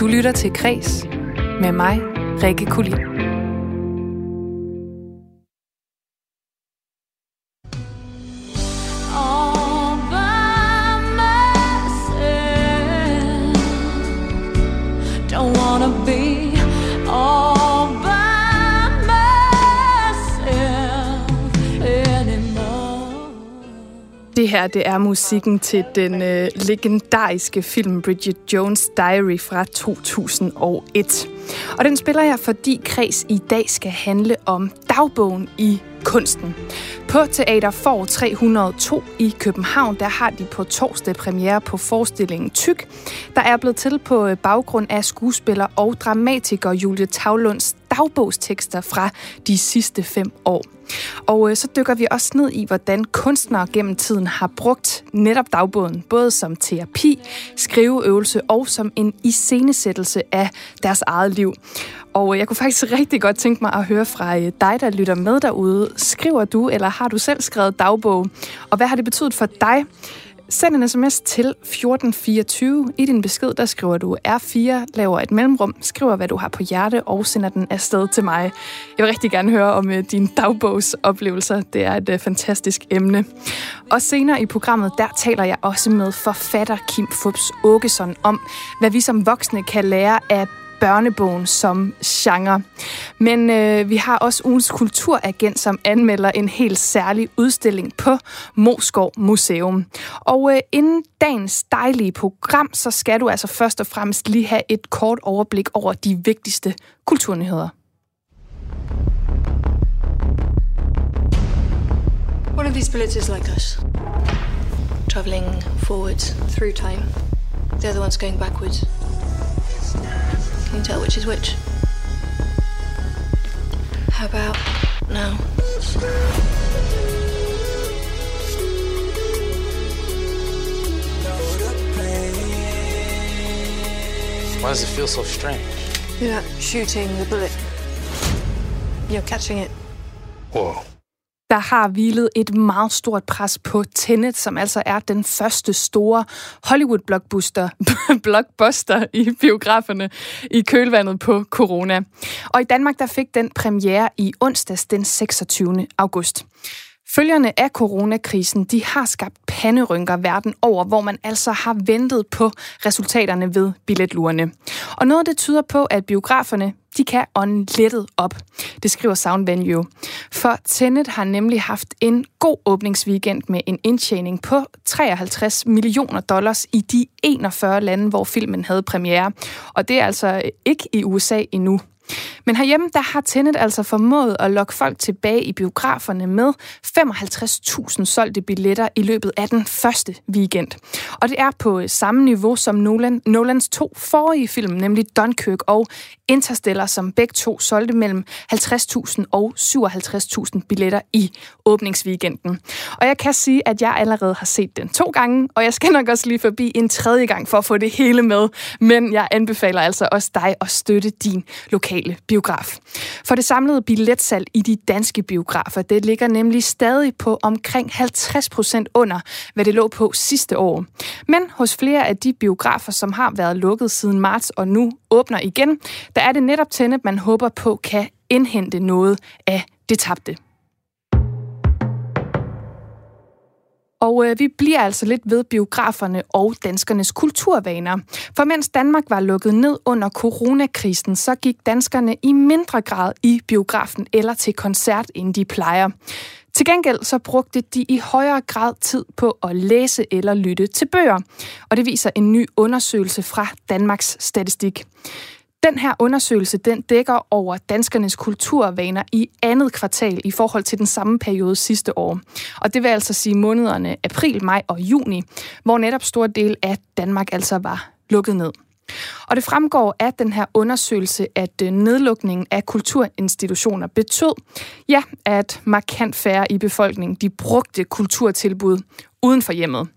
Du lytter til Kres med mig, Rikke Kulin. Det her det er musikken til den øh, legendariske film Bridget Jones' Diary fra 2001. Og den spiller jeg, fordi Kreds i dag skal handle om dagbogen i kunsten. På Teater for 302 i København, der har de på torsdag premiere på forestillingen Tyk, der er blevet til på øh, baggrund af skuespiller og dramatiker Julie Tavlunds dagbogstekster fra de sidste fem år. Og øh, så dykker vi også ned i, hvordan kunstnere gennem tiden har brugt netop dagbogen, både som terapi, skriveøvelse og som en iscenesættelse af deres eget liv. Og øh, jeg kunne faktisk rigtig godt tænke mig at høre fra øh, dig, der lytter med derude. Skriver du, eller har du selv skrevet dagbog? Og hvad har det betydet for dig? Send en sms til 1424. I din besked, der skriver du R4, laver et mellemrum, skriver, hvad du har på hjerte, og sender den afsted til mig. Jeg vil rigtig gerne høre om øh, uh, dine dagbogsoplevelser. Det er et uh, fantastisk emne. Og senere i programmet, der taler jeg også med forfatter Kim Fubs Åkesson om, hvad vi som voksne kan lære af børnebogen som genre. Men øh, vi har også ugens kulturagent, som anmelder en helt særlig udstilling på Moskov Museum. Og øh, inden dagens dejlige program, så skal du altså først og fremmest lige have et kort overblik over de vigtigste kulturnyheder. One of these bullets is like us. Traveling forwards through time. The other one's going backwards. Can you tell which is which? How about now? Why does it feel so strange? You're not shooting the bullet. You're catching it. Whoa. Der har hvilet et meget stort pres på Tenet, som altså er den første store Hollywood-blockbuster blockbuster i biograferne i kølvandet på corona. Og i Danmark der fik den premiere i onsdags den 26. august. Følgerne af coronakrisen, de har skabt panderynker verden over, hvor man altså har ventet på resultaterne ved billetlurene. Og noget det tyder på, at biograferne, de kan ånde lettet op. Det skriver Sound Venue. For Tenet har nemlig haft en god åbningsweekend med en indtjening på 53 millioner dollars i de 41 lande, hvor filmen havde premiere. Og det er altså ikke i USA endnu. Men herhjemme, der har Tenet altså formået at lokke folk tilbage i biograferne med 55.000 solgte billetter i løbet af den første weekend. Og det er på øh, samme niveau som Nolan, Nolans to forrige film, nemlig Dunkirk og Interstellar, som begge to solgte mellem 50.000 og 57.000 billetter i åbningsweekenden. Og jeg kan sige, at jeg allerede har set den to gange, og jeg skal nok også lige forbi en tredje gang for at få det hele med. Men jeg anbefaler altså også dig at støtte din lokale biograf. For det samlede billetsalg i de danske biografer, det ligger nemlig stadig på omkring 50 procent under, hvad det lå på sidste år. Men hos flere af de biografer, som har været lukket siden marts og nu åbner igen, der er det netop tændet, man håber på kan indhente noget af det tabte. Og øh, vi bliver altså lidt ved biograferne og danskernes kulturvaner. For mens Danmark var lukket ned under coronakrisen, så gik danskerne i mindre grad i biografen eller til koncert, end de plejer. Til gengæld så brugte de i højere grad tid på at læse eller lytte til bøger. Og det viser en ny undersøgelse fra Danmarks Statistik. Den her undersøgelse den dækker over danskernes kulturvaner i andet kvartal i forhold til den samme periode sidste år. Og det vil altså sige månederne april, maj og juni, hvor netop stor del af Danmark altså var lukket ned. Og det fremgår af den her undersøgelse, at øh, nedlukningen af kulturinstitutioner betød, ja, at markant færre i befolkningen, de brugte kulturtilbud uden for hjemmet.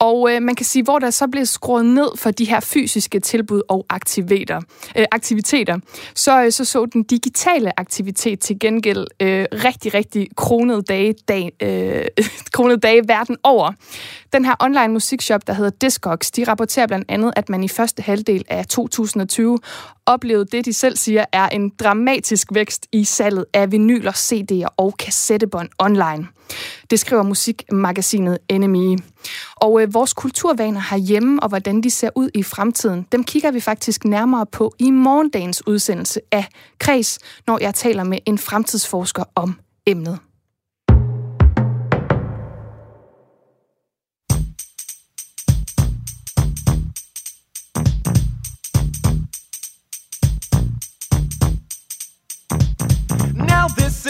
Og øh, man kan sige, hvor der så bliver skruet ned for de her fysiske tilbud og aktiviteter, øh, aktiviteter så, øh, så så den digitale aktivitet til gengæld øh, rigtig, rigtig kronede dage, dag, øh, kronede dage verden over. Den her online musikshop, der hedder Discogs, de rapporterer blandt andet, at man i første halvdel af 2020 oplevet det, de selv siger, er en dramatisk vækst i salget af vinyler, CD'er og kassettebånd online. Det skriver musikmagasinet NME. Og øh, vores kulturvaner herhjemme og hvordan de ser ud i fremtiden, dem kigger vi faktisk nærmere på i morgendagens udsendelse af Kreds, når jeg taler med en fremtidsforsker om emnet.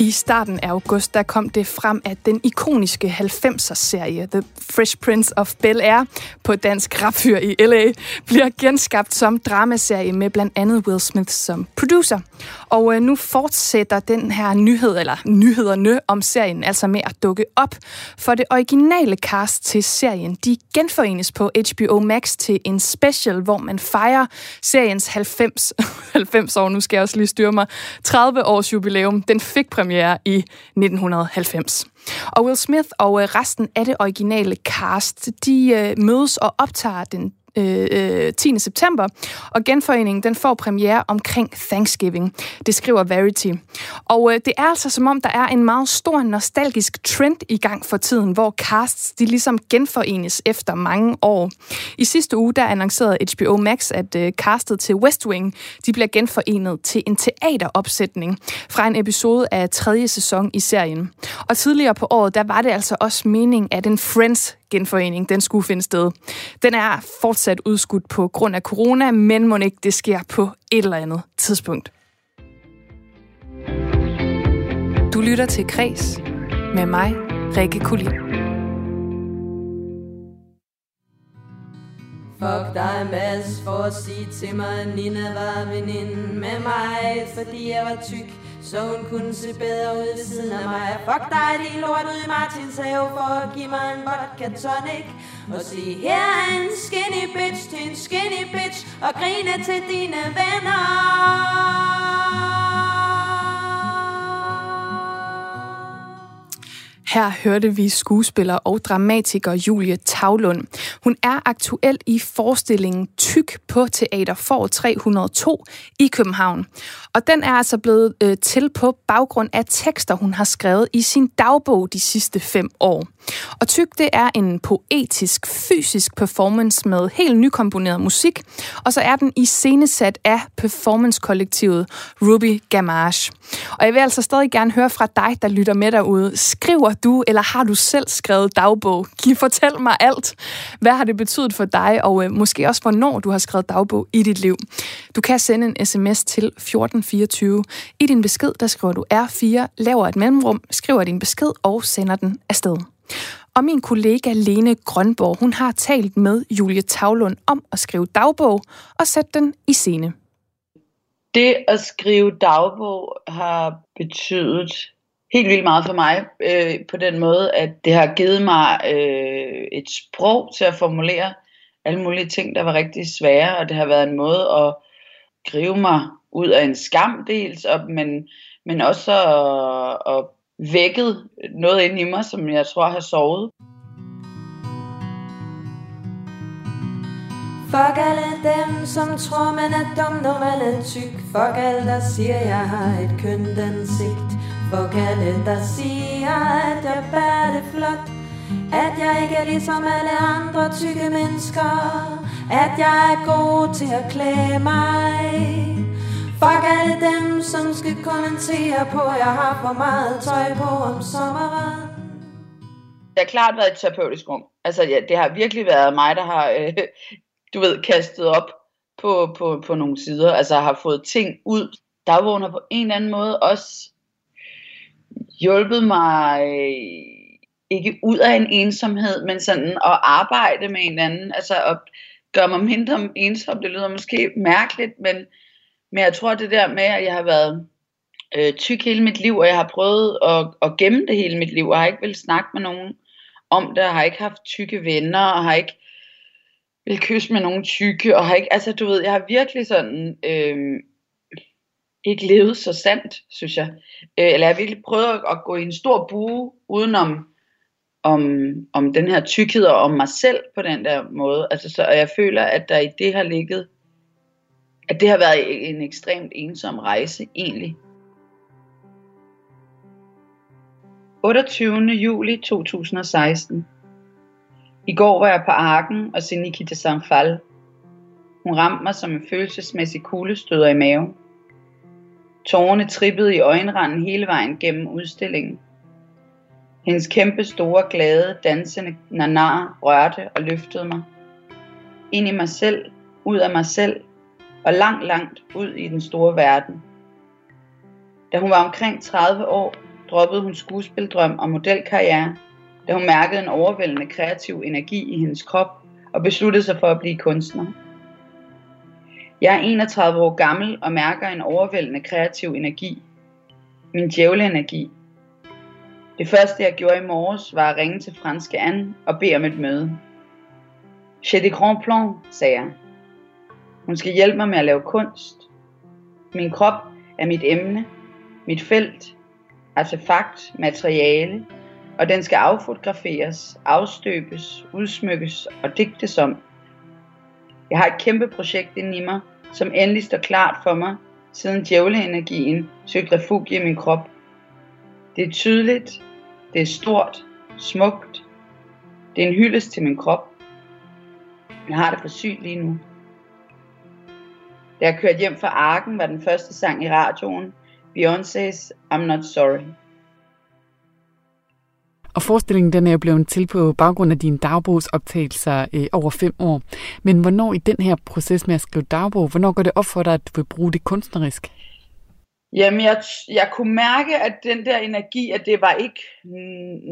I starten af august, der kom det frem, at den ikoniske 90'er-serie The Fresh Prince of Bel-Air på dansk rapfyr i L.A. bliver genskabt som dramaserie med blandt andet Will Smith som producer. Og øh, nu fortsætter den her nyhed, eller nyhederne om serien, altså med at dukke op. For det originale cast til serien, de genforenes på HBO Max til en special, hvor man fejrer seriens 90, 90 år, nu skal jeg også lige styre mig, 30 års jubilæum. Den fik premiere premiere i 1990. Og Will Smith og øh, resten af det originale cast, de øh, mødes og optager den øh, øh 10. September, og genforeningen den får premiere omkring Thanksgiving. Det skriver Verity. Og øh, det er altså som om, der er en meget stor nostalgisk trend i gang for tiden, hvor casts de ligesom genforenes efter mange år. I sidste uge der annoncerede HBO Max, at øh, castet til West Wing de bliver genforenet til en teateropsætning fra en episode af tredje sæson i serien. Og tidligere på året, der var det altså også meningen, at en Friends genforening, den skulle finde sted. Den er fortsat udskudt på grund af corona, men må ikke det sker på et eller andet tidspunkt. Du lytter til Kres med mig, Rikke Kulin. Fuck dig, Mads, for at sige til mig, at Nina var veninde med mig, fordi jeg var tyk så hun kunne se bedre ud ved siden af mig. Fuck dig, din lort ud i Martins have for at give mig en vodka tonic. Og sige, her er en skinny bitch til en skinny bitch, og grine til dine venner. Her hørte vi skuespiller og dramatiker Julie Tavlund. Hun er aktuel i forestillingen Tyk på Teater for 302 i København. Og den er altså blevet øh, til på baggrund af tekster, hun har skrevet i sin dagbog de sidste fem år. Og Tyk, det er en poetisk, fysisk performance med helt nykomponeret musik, og så er den i iscenesat af performancekollektivet Ruby Gamage. Og jeg vil altså stadig gerne høre fra dig, der lytter med derude. Skriver du, eller har du selv skrevet dagbog? Giv fortæl mig alt. Hvad har det betydet for dig, og øh, måske også hvornår du har skrevet dagbog i dit liv? Du kan sende en sms til 14 1424. I din besked, der skriver du R4, laver et mellemrum, skriver din besked og sender den afsted. Og min kollega Lene Grønborg, hun har talt med Julie Tavlund om at skrive dagbog og sætte den i scene. Det at skrive dagbog har betydet helt vildt meget for mig øh, på den måde, at det har givet mig øh, et sprog til at formulere alle mulige ting, der var rigtig svære, og det har været en måde at skrive mig ud af en skam dels, og, men, men også at, at vækket noget ind i mig, som jeg tror har sovet. Fuck alle dem, som tror, man er dum, når man er tyk. Fuck alle, der siger, jeg har et kønt ansigt. Fuck alle, der siger, at jeg bærer det flot. At jeg ikke er ligesom alle andre tykke mennesker. At jeg er god til at klæde mig. Fuck alle dem, som skal kommentere på, at jeg har for meget tøj på om sommeren. Det har klart været et terapeutisk rum. Altså, ja, det har virkelig været mig, der har, øh, du ved, kastet op på, på, på nogle sider. Altså, har fået ting ud. Dagvågen har på en eller anden måde også hjulpet mig øh, ikke ud af en ensomhed, men sådan at arbejde med en anden. Altså, at gøre mig mindre ensom. Det lyder måske mærkeligt, men men jeg tror det der med, at jeg har været øh, tyk hele mit liv, og jeg har prøvet at, at gemme det hele mit liv, og har ikke vil snakke med nogen om det, og har ikke haft tykke venner, og har ikke vil kysse med nogen tykke, og har ikke, altså du ved, jeg har virkelig sådan, øh, ikke levet så sandt, synes jeg. Øh, eller jeg har virkelig prøvet at gå i en stor bue, udenom om, om den her tykkhed og om mig selv på den der måde. Altså, så, og jeg føler, at der i det har ligget, at det har været en ekstremt ensom rejse, egentlig. 28. juli 2016. I går var jeg på arken og se Nikita Samfal. Hun ramte mig som en følelsesmæssig kuglestøder i maven. Tårerne trippede i øjenranden hele vejen gennem udstillingen. Hendes kæmpe store, glade, dansende nanar rørte og løftede mig. Ind i mig selv, ud af mig selv, og langt, langt ud i den store verden. Da hun var omkring 30 år, droppede hun skuespildrøm og modelkarriere, da hun mærkede en overvældende kreativ energi i hendes krop og besluttede sig for at blive kunstner. Jeg er 31 år gammel og mærker en overvældende kreativ energi. Min djævleenergi. Det første jeg gjorde i morges var at ringe til franske Anne og bede om et møde. J'ai des grands plans, sagde jeg. Hun skal hjælpe mig med at lave kunst. Min krop er mit emne, mit felt, artefakt, materiale, og den skal affotograferes, afstøbes, udsmykkes og digtes om. Jeg har et kæmpe projekt inde i mig, som endelig står klart for mig, siden djævleenergien søgte refugie i min krop. Det er tydeligt, det er stort, smukt, det er en hyldest til min krop. Jeg har det for sygt lige nu. Da jeg kørte hjem fra Arken, var den første sang i radioen Beyoncé's I'm Not Sorry. Og forestillingen den er jo blevet til på baggrund af dine dagbogsoptagelser øh, over fem år. Men hvornår i den her proces med at skrive dagbog, hvornår går det op for dig, at du vil bruge det kunstnerisk? Jamen, jeg, jeg kunne mærke, at den der energi, at det var ikke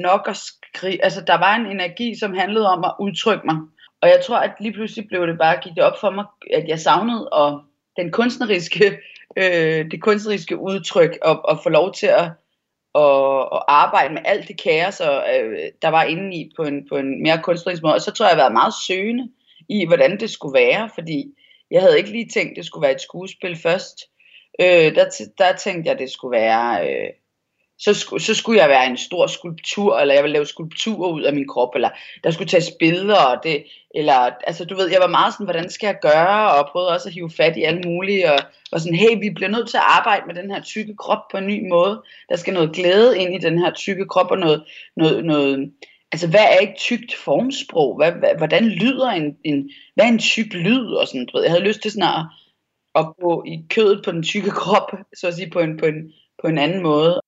nok at skrive. Altså, der var en energi, som handlede om at udtrykke mig. Og jeg tror, at lige pludselig blev det bare, gik det op for mig, at jeg savnede og den kunstneriske, øh, det kunstneriske udtryk, og, og få lov til at og, og arbejde med alt det kaos, og, øh, der var inde i på en, på en mere kunstnerisk måde. Og så tror jeg, jeg har været meget søgende i, hvordan det skulle være, fordi jeg havde ikke lige tænkt, det skulle være et skuespil først. Øh, der, der tænkte jeg, det skulle være... Øh, så, skulle, så skulle jeg være en stor skulptur, eller jeg ville lave skulpturer ud af min krop, eller der skulle tages billeder, og det, eller, altså du ved, jeg var meget sådan, hvordan skal jeg gøre, og prøvede også at hive fat i alle mulige, og var sådan, hey, vi bliver nødt til at arbejde med den her tykke krop på en ny måde, der skal noget glæde ind i den her tykke krop, og noget, noget, noget altså hvad er et tykt formsprog, hvad, hvad, hvordan lyder en, en, hvad er en tyk lyd, og sådan, du ved, jeg havde lyst til sådan at, at gå i kødet på den tykke krop, så at sige, på en, på en, på en anden måde.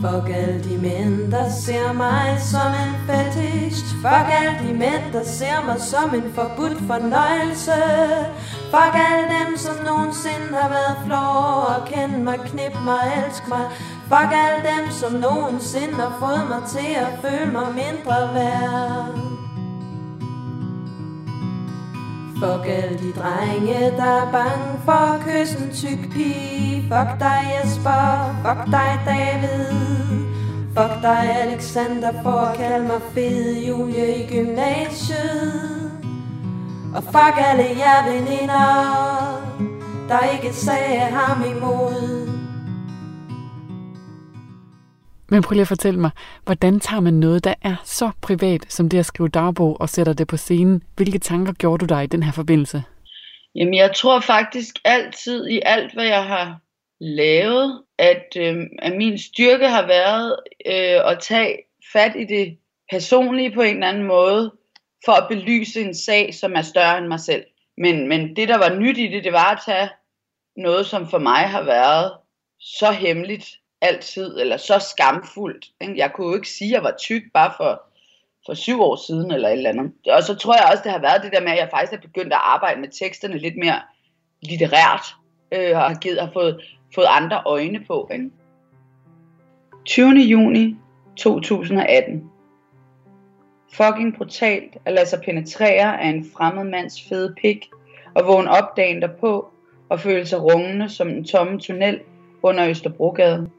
Fuck alle de mænd, der ser mig som en fetish. Fuck alle de mænd, der ser mig som en forbudt fornøjelse. Fuck alle dem, som nogensinde har været flå og kendt mig, knip mig, elsk mig. Fuck alle dem, som nogensinde har fået mig til at føle mig mindre værd. Fuck alle de drenge, der er bange for at kysse en tyk pige. Fuck dig Jesper, fuck dig David. Fuck dig Alexander for at kalde mig fed. Julie i gymnasiet. Og fuck alle jer veninder, der ikke sagde ham imod. Men prøv lige at fortælle mig, hvordan tager man noget, der er så privat, som det at skrive dagbog, og sætter det på scenen? Hvilke tanker gjorde du dig i den her forbindelse? Jamen, jeg tror faktisk altid i alt, hvad jeg har lavet, at, øh, at min styrke har været øh, at tage fat i det personlige på en eller anden måde, for at belyse en sag, som er større end mig selv. Men, men det, der var nyt i det, det var at tage noget, som for mig har været så hemmeligt, altid, eller så skamfuldt. Ikke? Jeg kunne jo ikke sige, at jeg var tyk bare for, for syv år siden, eller et eller andet. Og så tror jeg også, det har været det der med, at jeg faktisk er begyndt at arbejde med teksterne lidt mere litterært, øh, og har, givet, har fået, fået andre øjne på. Ikke? 20. juni 2018. Fucking brutalt at lade sig penetrere af en fremmed mands fede pik, og vågne op dagen derpå og føle sig rungende som en tomme tunnel under Østerbrogade.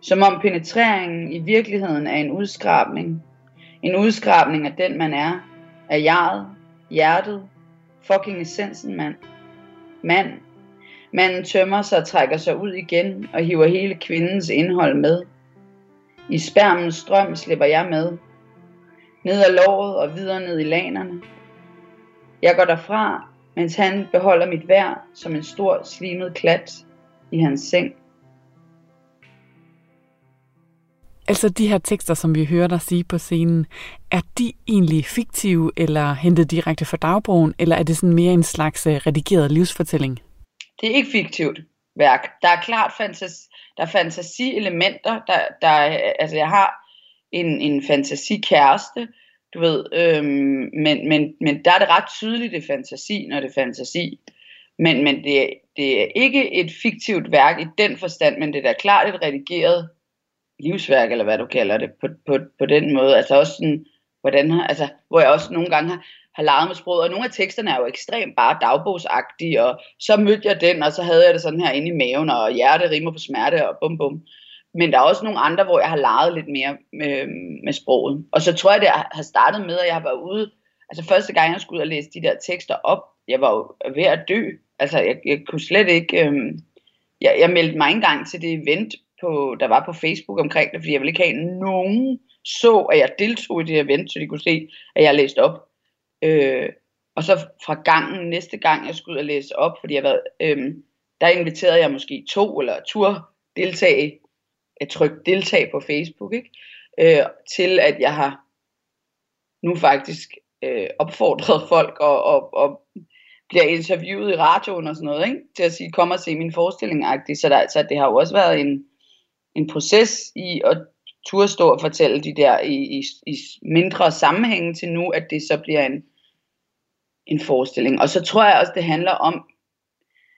Som om penetreringen i virkeligheden er en udskrabning. En udskrabning af den man er, af jeget, hjertet, fucking essensen mand. Mand. Manden tømmer sig og trækker sig ud igen og hiver hele kvindens indhold med. I spermens strøm slipper jeg med. Ned ad låret og videre ned i lanerne. Jeg går derfra, mens han beholder mit vær som en stor slimet klat i hans seng. Altså de her tekster, som vi hører dig sige på scenen, er de egentlig fiktive eller hentet direkte fra dagbogen, eller er det sådan mere en slags øh, redigeret livsfortælling? Det er ikke fiktivt værk. Der er klart fantasi, der er fantasielementer. Der, der, altså jeg har en, en fantasikæreste, du ved, øhm, men, men, men der er det ret tydeligt, det er fantasi, når det er fantasi. Men, men det, det er ikke et fiktivt værk i den forstand, men det er da klart et redigeret livsværk, eller hvad du kalder det, på, på, på den måde. Altså også sådan, hvordan, altså, hvor jeg også nogle gange har, har leget med sproget, og nogle af teksterne er jo ekstremt bare dagbogsagtige, og så mødte jeg den, og så havde jeg det sådan her inde i maven, og hjerte rimer på smerte, og bum bum. Men der er også nogle andre, hvor jeg har leget lidt mere med, med sproget. Og så tror jeg, det har startet med, at jeg har været ude, altså første gang, jeg skulle ud og læse de der tekster op, jeg var jo ved at dø. Altså, jeg, jeg kunne slet ikke... Øhm, jeg, jeg meldte mig engang til det event, på, der var på Facebook omkring det, fordi jeg ville ikke have nogen så, at jeg deltog i det event, så de kunne se, at jeg læste op. Øh, og så fra gangen, næste gang jeg skulle ud og læse op, fordi jeg var, øh, der inviterede jeg måske to eller tur deltage, at trykke deltag på Facebook, ikke? Øh, til at jeg har nu faktisk øh, opfordret folk og, og, og bliver interviewet i radioen og sådan noget, ikke? til at sige, kom og se min forestilling -agtig. Så, der, så det har jo også været en, en proces i at turde stå og fortælle de der i, i, i mindre sammenhænge til nu, at det så bliver en, en forestilling. Og så tror jeg også, det handler om,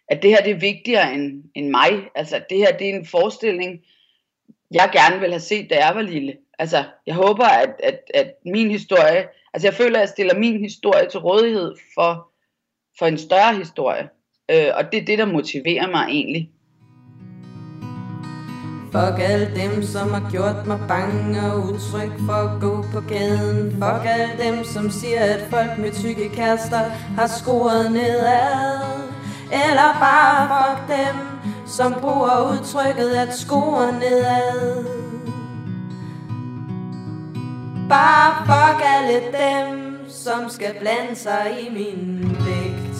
at det her det er vigtigere end, end mig. Altså det her det er en forestilling, jeg gerne vil have set, da jeg var lille. Altså jeg håber, at, at, at min historie, altså jeg føler, at jeg stiller min historie til rådighed for, for en større historie. Øh, og det er det, der motiverer mig egentlig. Fuck alle dem, som har gjort mig bange og utryg for at gå på gaden. Fuck alle dem, som siger, at folk med tykke kærester har scoret nedad. Eller bare fuck dem, som bruger udtrykket at score nedad. Bare fuck alle dem, som skal blande sig i min vægt.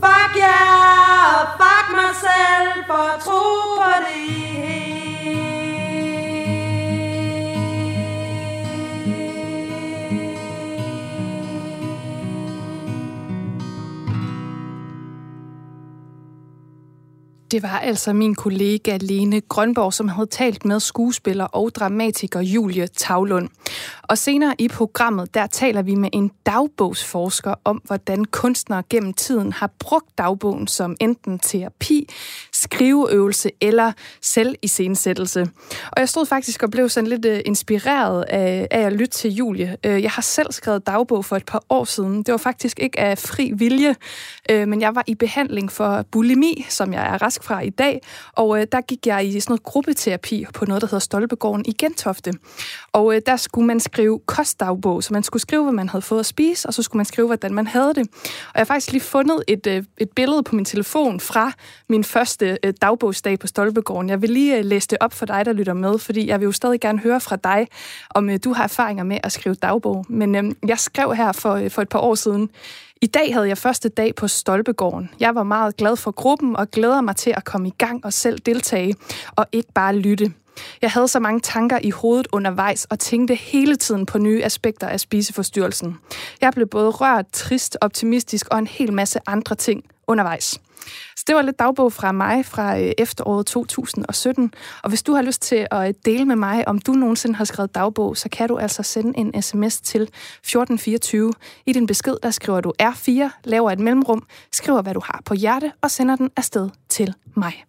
Fuck jer, yeah, fuck mig selv for at tro på det hele. Det var altså min kollega Lene Grønborg, som havde talt med skuespiller og dramatiker Julie Tavlund. Og senere i programmet, der taler vi med en dagbogsforsker om, hvordan kunstnere gennem tiden har brugt dagbogen som enten terapi, skriveøvelse eller selvisensættelse. Og jeg stod faktisk og blev sådan lidt øh, inspireret af, af at lytte til Julie. Øh, jeg har selv skrevet dagbog for et par år siden. Det var faktisk ikke af fri vilje, øh, men jeg var i behandling for bulimi, som jeg er rask fra i dag, og der gik jeg i sådan noget gruppeterapi på noget, der hedder Stolpegården i Gentofte. Og der skulle man skrive kostdagbog, så man skulle skrive, hvad man havde fået at spise, og så skulle man skrive, hvordan man havde det. Og jeg har faktisk lige fundet et, øh, et billede på min telefon fra min første øh, dagbogsdag på Stolpegården. Jeg vil lige øh, læse det op for dig, der lytter med, fordi jeg vil jo stadig gerne høre fra dig, om øh, du har erfaringer med at skrive dagbog. Men øh, jeg skrev her for, øh, for et par år siden, i dag havde jeg første dag på Stolpegården. Jeg var meget glad for gruppen og glæder mig til at komme i gang og selv deltage, og ikke bare lytte. Jeg havde så mange tanker i hovedet undervejs og tænkte hele tiden på nye aspekter af spiseforstyrrelsen. Jeg blev både rørt, trist, optimistisk og en hel masse andre ting undervejs. Så det var lidt dagbog fra mig fra øh, efteråret 2017. Og hvis du har lyst til at øh, dele med mig, om du nogensinde har skrevet dagbog, så kan du altså sende en sms til 1424. I din besked, der skriver du R4, laver et mellemrum, skriver, hvad du har på hjerte, og sender den afsted til mig.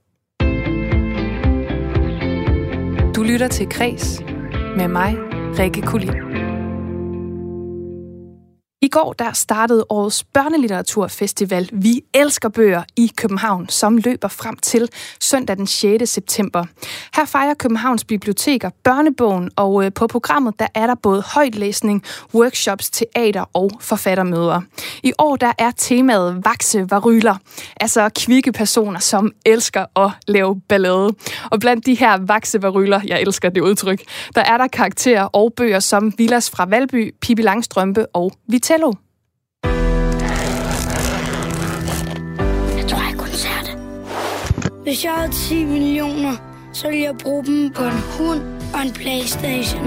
Du lytter til Kres med mig, Rikke Kulin. I går der startede årets børnelitteraturfestival Vi elsker bøger i København, som løber frem til søndag den 6. september. Her fejrer Københavns Biblioteker børnebogen, og øh, på programmet der er der både højtlæsning, workshops, teater og forfattermøder. I år der er temaet vakse varyler, altså kvikke personer, som elsker at lave ballade. Og blandt de her vakse varyler, jeg elsker det udtryk, der er der karakterer og bøger som Villas fra Valby, Pippi Langstrømpe og Vitello. Jeg tror, jeg kunne det. Hvis jeg havde 10 millioner, så ville jeg bruge dem på en hund og en Playstation.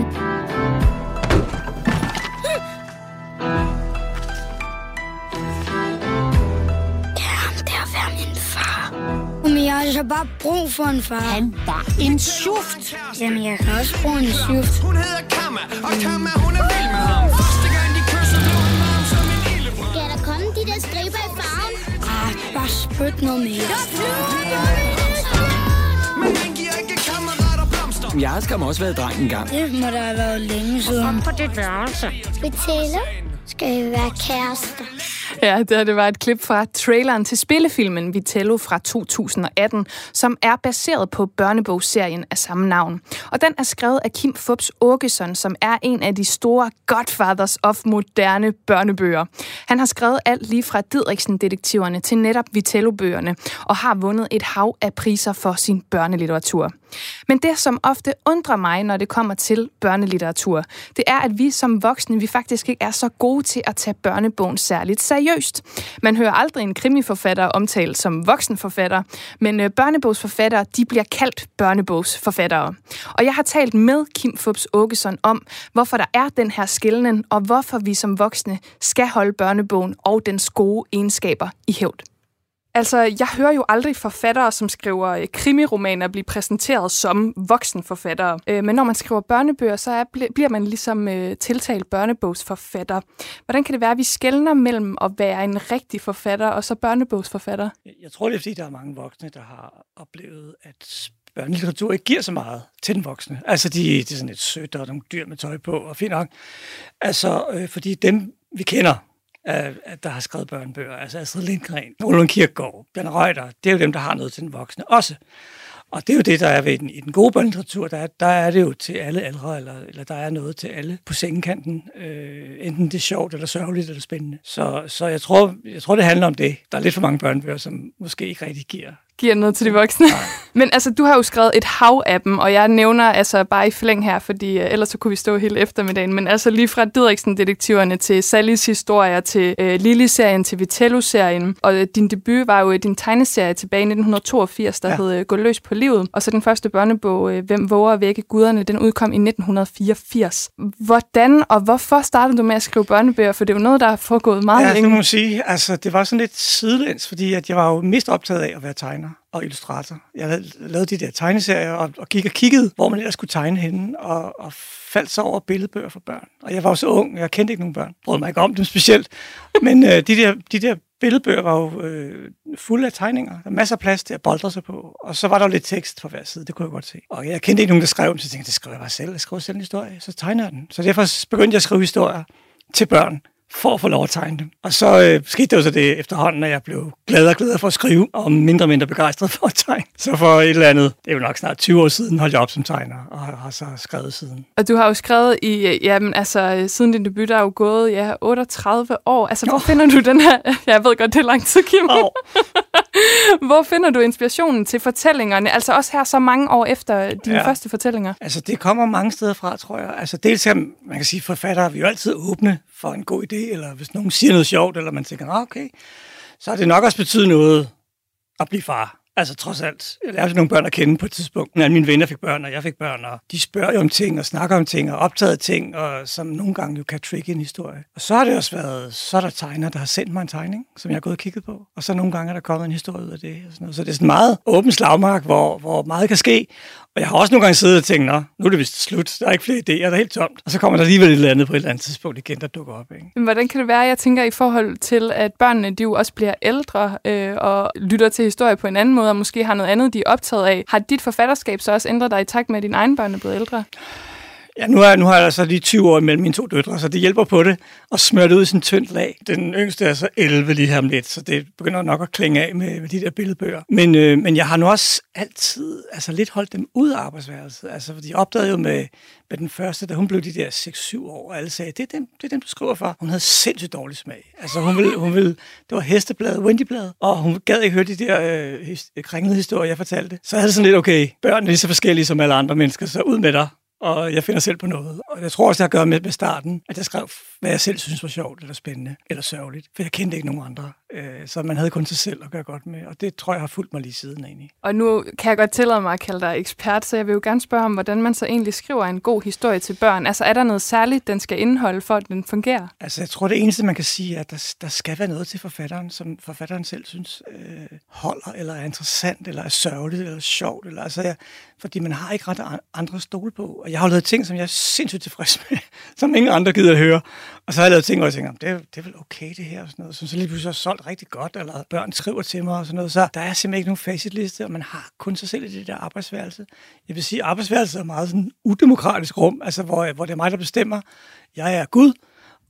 Men jeg har altså bare brug for en far. Han var en sjuft. Jamen, jeg kan også bruge en sjuft. Hun hedder Kamma, og Kamma, hun er vild med ham. Spyt noget mere. Men han giver ikke kammerater blomster. Jeg har skam også været dreng engang. Det må der have været længe siden. Op på dit værelse. Betale? Skal vi være kærester? Ja, det, her, det var et klip fra traileren til spillefilmen Vitello fra 2018, som er baseret på børnebogsserien af samme navn. Og den er skrevet af Kim Fubs Åkesson, som er en af de store godfathers of moderne børnebøger. Han har skrevet alt lige fra Didriksen-detektiverne til netop Vitello-bøgerne, og har vundet et hav af priser for sin børnelitteratur. Men det, som ofte undrer mig, når det kommer til børnelitteratur, det er, at vi som voksne, vi faktisk ikke er så gode til at tage børnebogen særligt seriøst. Man hører aldrig en krimiforfatter omtalt som voksenforfatter, men øh, børnebogsforfattere, de bliver kaldt børnebogsforfattere. Og jeg har talt med Kim Fubs Åkesson om, hvorfor der er den her skillnen, og hvorfor vi som voksne skal holde børnebogen og dens gode egenskaber i hævd. Altså, jeg hører jo aldrig forfattere, som skriver øh, krimiromaner, blive præsenteret som voksenforfattere. Øh, men når man skriver børnebøger, så er, bliver man ligesom øh, tiltalt børnebogsforfatter. Hvordan kan det være, at vi skældner mellem at være en rigtig forfatter og så børnebogsforfatter? Jeg tror, det er fordi, der er mange voksne, der har oplevet, at børnelitteratur ikke giver så meget til den voksne. Altså, de, de er sådan et sødt og nogle dyr med tøj på, og fint nok. Altså, øh, fordi dem, vi kender, øh, der har skrevet børnebøger. Altså Astrid Lindgren, Ole Kirkegaard, Bjørn Reuter, det er jo dem, der har noget til den voksne også. Og det er jo det, der er ved den. I den gode børnelitteratur, der er, der er det jo til alle aldre, eller, eller der er noget til alle på sengekanten. Øh, enten det er sjovt, eller sørgeligt, eller spændende. Så, så jeg, tror, jeg tror, det handler om det. Der er lidt for mange børnebøger, som måske ikke rigtig giver giver noget til de voksne. Men altså, du har jo skrevet et hav af dem, og jeg nævner altså bare i flæng her, fordi uh, ellers så kunne vi stå hele eftermiddagen. Men altså lige fra Didriksen-detektiverne til Sallys historier, til uh, Lili-serien, til Vitello-serien. Og uh, din debut var jo din tegneserie tilbage i 1982, der ja. hed uh, Gå løs på livet. Og så den første børnebog, uh, Hvem våger at vække guderne, den udkom i 1984. Hvordan og hvorfor startede du med at skrive børnebøger? For det er jo noget, der har foregået meget ja, længe. Ja, det må sige. Altså, det var sådan lidt sidelæns, fordi at jeg var jo mest optaget af at være tegner og illustrator. Jeg lavede de der tegneserier og, og gik og kiggede, hvor man ellers skulle tegne henne, og, og faldt så over billedbøger for børn. Og jeg var jo så ung, jeg kendte ikke nogen børn. Brød mig ikke om dem specielt. Men øh, de, der, de der billedbøger var jo øh, fulde af tegninger. Der var masser af plads til at boldre sig på. Og så var der jo lidt tekst på hver side, det kunne jeg godt se. Og jeg kendte ikke nogen, der skrev dem, så jeg tænkte, det skriver jeg bare selv. Jeg skriver selv en historie, så tegner jeg den. Så derfor begyndte jeg at skrive historier til børn for at få lov at tegne dem. Og så øh, skete det jo så det efterhånden, at jeg blev gladere og gladere for at skrive, og mindre og mindre begejstret for at tegne. Så for et eller andet, det er jo nok snart 20 år siden, holdt jeg op som tegner, og har så skrevet siden. Og du har jo skrevet i, øh, jamen altså, siden din debut, der er jo gået, ja, 38 år. Altså, hvor oh. finder du den her, jeg ved godt, det er lang tid, Kim. Oh. hvor finder du inspirationen til fortællingerne? Altså også her så mange år efter dine ja. første fortællinger. Altså, det kommer mange steder fra, tror jeg. Altså, dels er, man kan sige, forfattere, vi er jo altid åbne for en god idé, eller hvis nogen siger noget sjovt, eller man tænker, ah, okay, så har det nok også betydet noget at blive far. Altså trods alt. Jeg lærte nogle børn at kende på et tidspunkt. Når mine venner fik børn, og jeg fik børn, og de spørger jo om ting, og snakker om ting, og optager ting, og som nogle gange jo kan trigge en historie. Og så har det også været, så er der tegner, der har sendt mig en tegning, som jeg har gået og kigget på. Og så nogle gange er der kommet en historie ud af det. Og sådan noget. Så det er sådan meget åben slagmark, hvor, hvor meget kan ske. Og jeg har også nogle gange siddet og tænkt, Nå, nu er det vist slut, der er ikke flere idéer, der er helt tomt. Og så kommer der alligevel et eller andet på et eller andet tidspunkt igen, der dukker op. Ikke? Men hvordan kan det være, jeg tænker i forhold til, at børnene de jo også bliver ældre øh, og lytter til historie på en anden måde, og måske har noget andet, de er optaget af. Har dit forfatterskab så også ændret dig i takt med, at dine egne børn er blevet ældre? Ja, nu har, nu har jeg så lige 20 år mellem mine to døtre, så det hjælper på det at smøre det ud i sådan tyndt lag. Den yngste er så 11 lige her om lidt, så det begynder nok at klinge af med, med de der billedbøger. Men, øh, men jeg har nu også altid altså lidt holdt dem ud af arbejdsværelset. Altså, fordi jeg opdagede jo med, med den første, da hun blev de der 6-7 år, og alle sagde, det er dem, det er dem du skriver for. Hun havde sindssygt dårlig smag. Altså, hun ville, hun ville, det var hesteblad, Wendyblad, og hun gad ikke høre de der øh, his- kringlede historier, jeg fortalte. Så jeg havde sådan lidt, okay, børn er lige så forskellige som alle andre mennesker, så ud med dig og jeg finder selv på noget. Og jeg tror også, det har at gøre med, med starten, at jeg skrev, hvad jeg selv synes var sjovt, eller spændende, eller sørgeligt. For jeg kendte ikke nogen andre. Øh, Så man havde kun sig selv at gøre godt med, og det tror jeg har fulgt mig lige siden egentlig. Og nu kan jeg godt tillade mig at kalde dig ekspert, så jeg vil jo gerne spørge om, hvordan man så egentlig skriver en god historie til børn. Altså er der noget særligt, den skal indeholde, for at den fungerer? Altså, jeg tror, det eneste, man kan sige, er, at der, der skal være noget til forfatteren, som forfatteren selv synes øh, holder, eller er interessant, eller er sørgeligt, eller sjovt. Eller, altså, jeg, fordi man har ikke ret an- andre stole på. Og jeg har lavet ting, som jeg er sindssygt tilfreds med, som ingen andre gider at høre. Og så har jeg lavet ting, hvor jeg tænker, det er, det er vel okay det her, og sådan noget, som så lige pludselig har solgt rigtig godt, eller børn skriver til mig og sådan noget. Så der er simpelthen ikke nogen facitliste, og man har kun sig selv i det der arbejdsværelse. Jeg vil sige, at arbejdsværelset er meget sådan udemokratisk rum, altså hvor, hvor det er mig, der bestemmer. Jeg er Gud,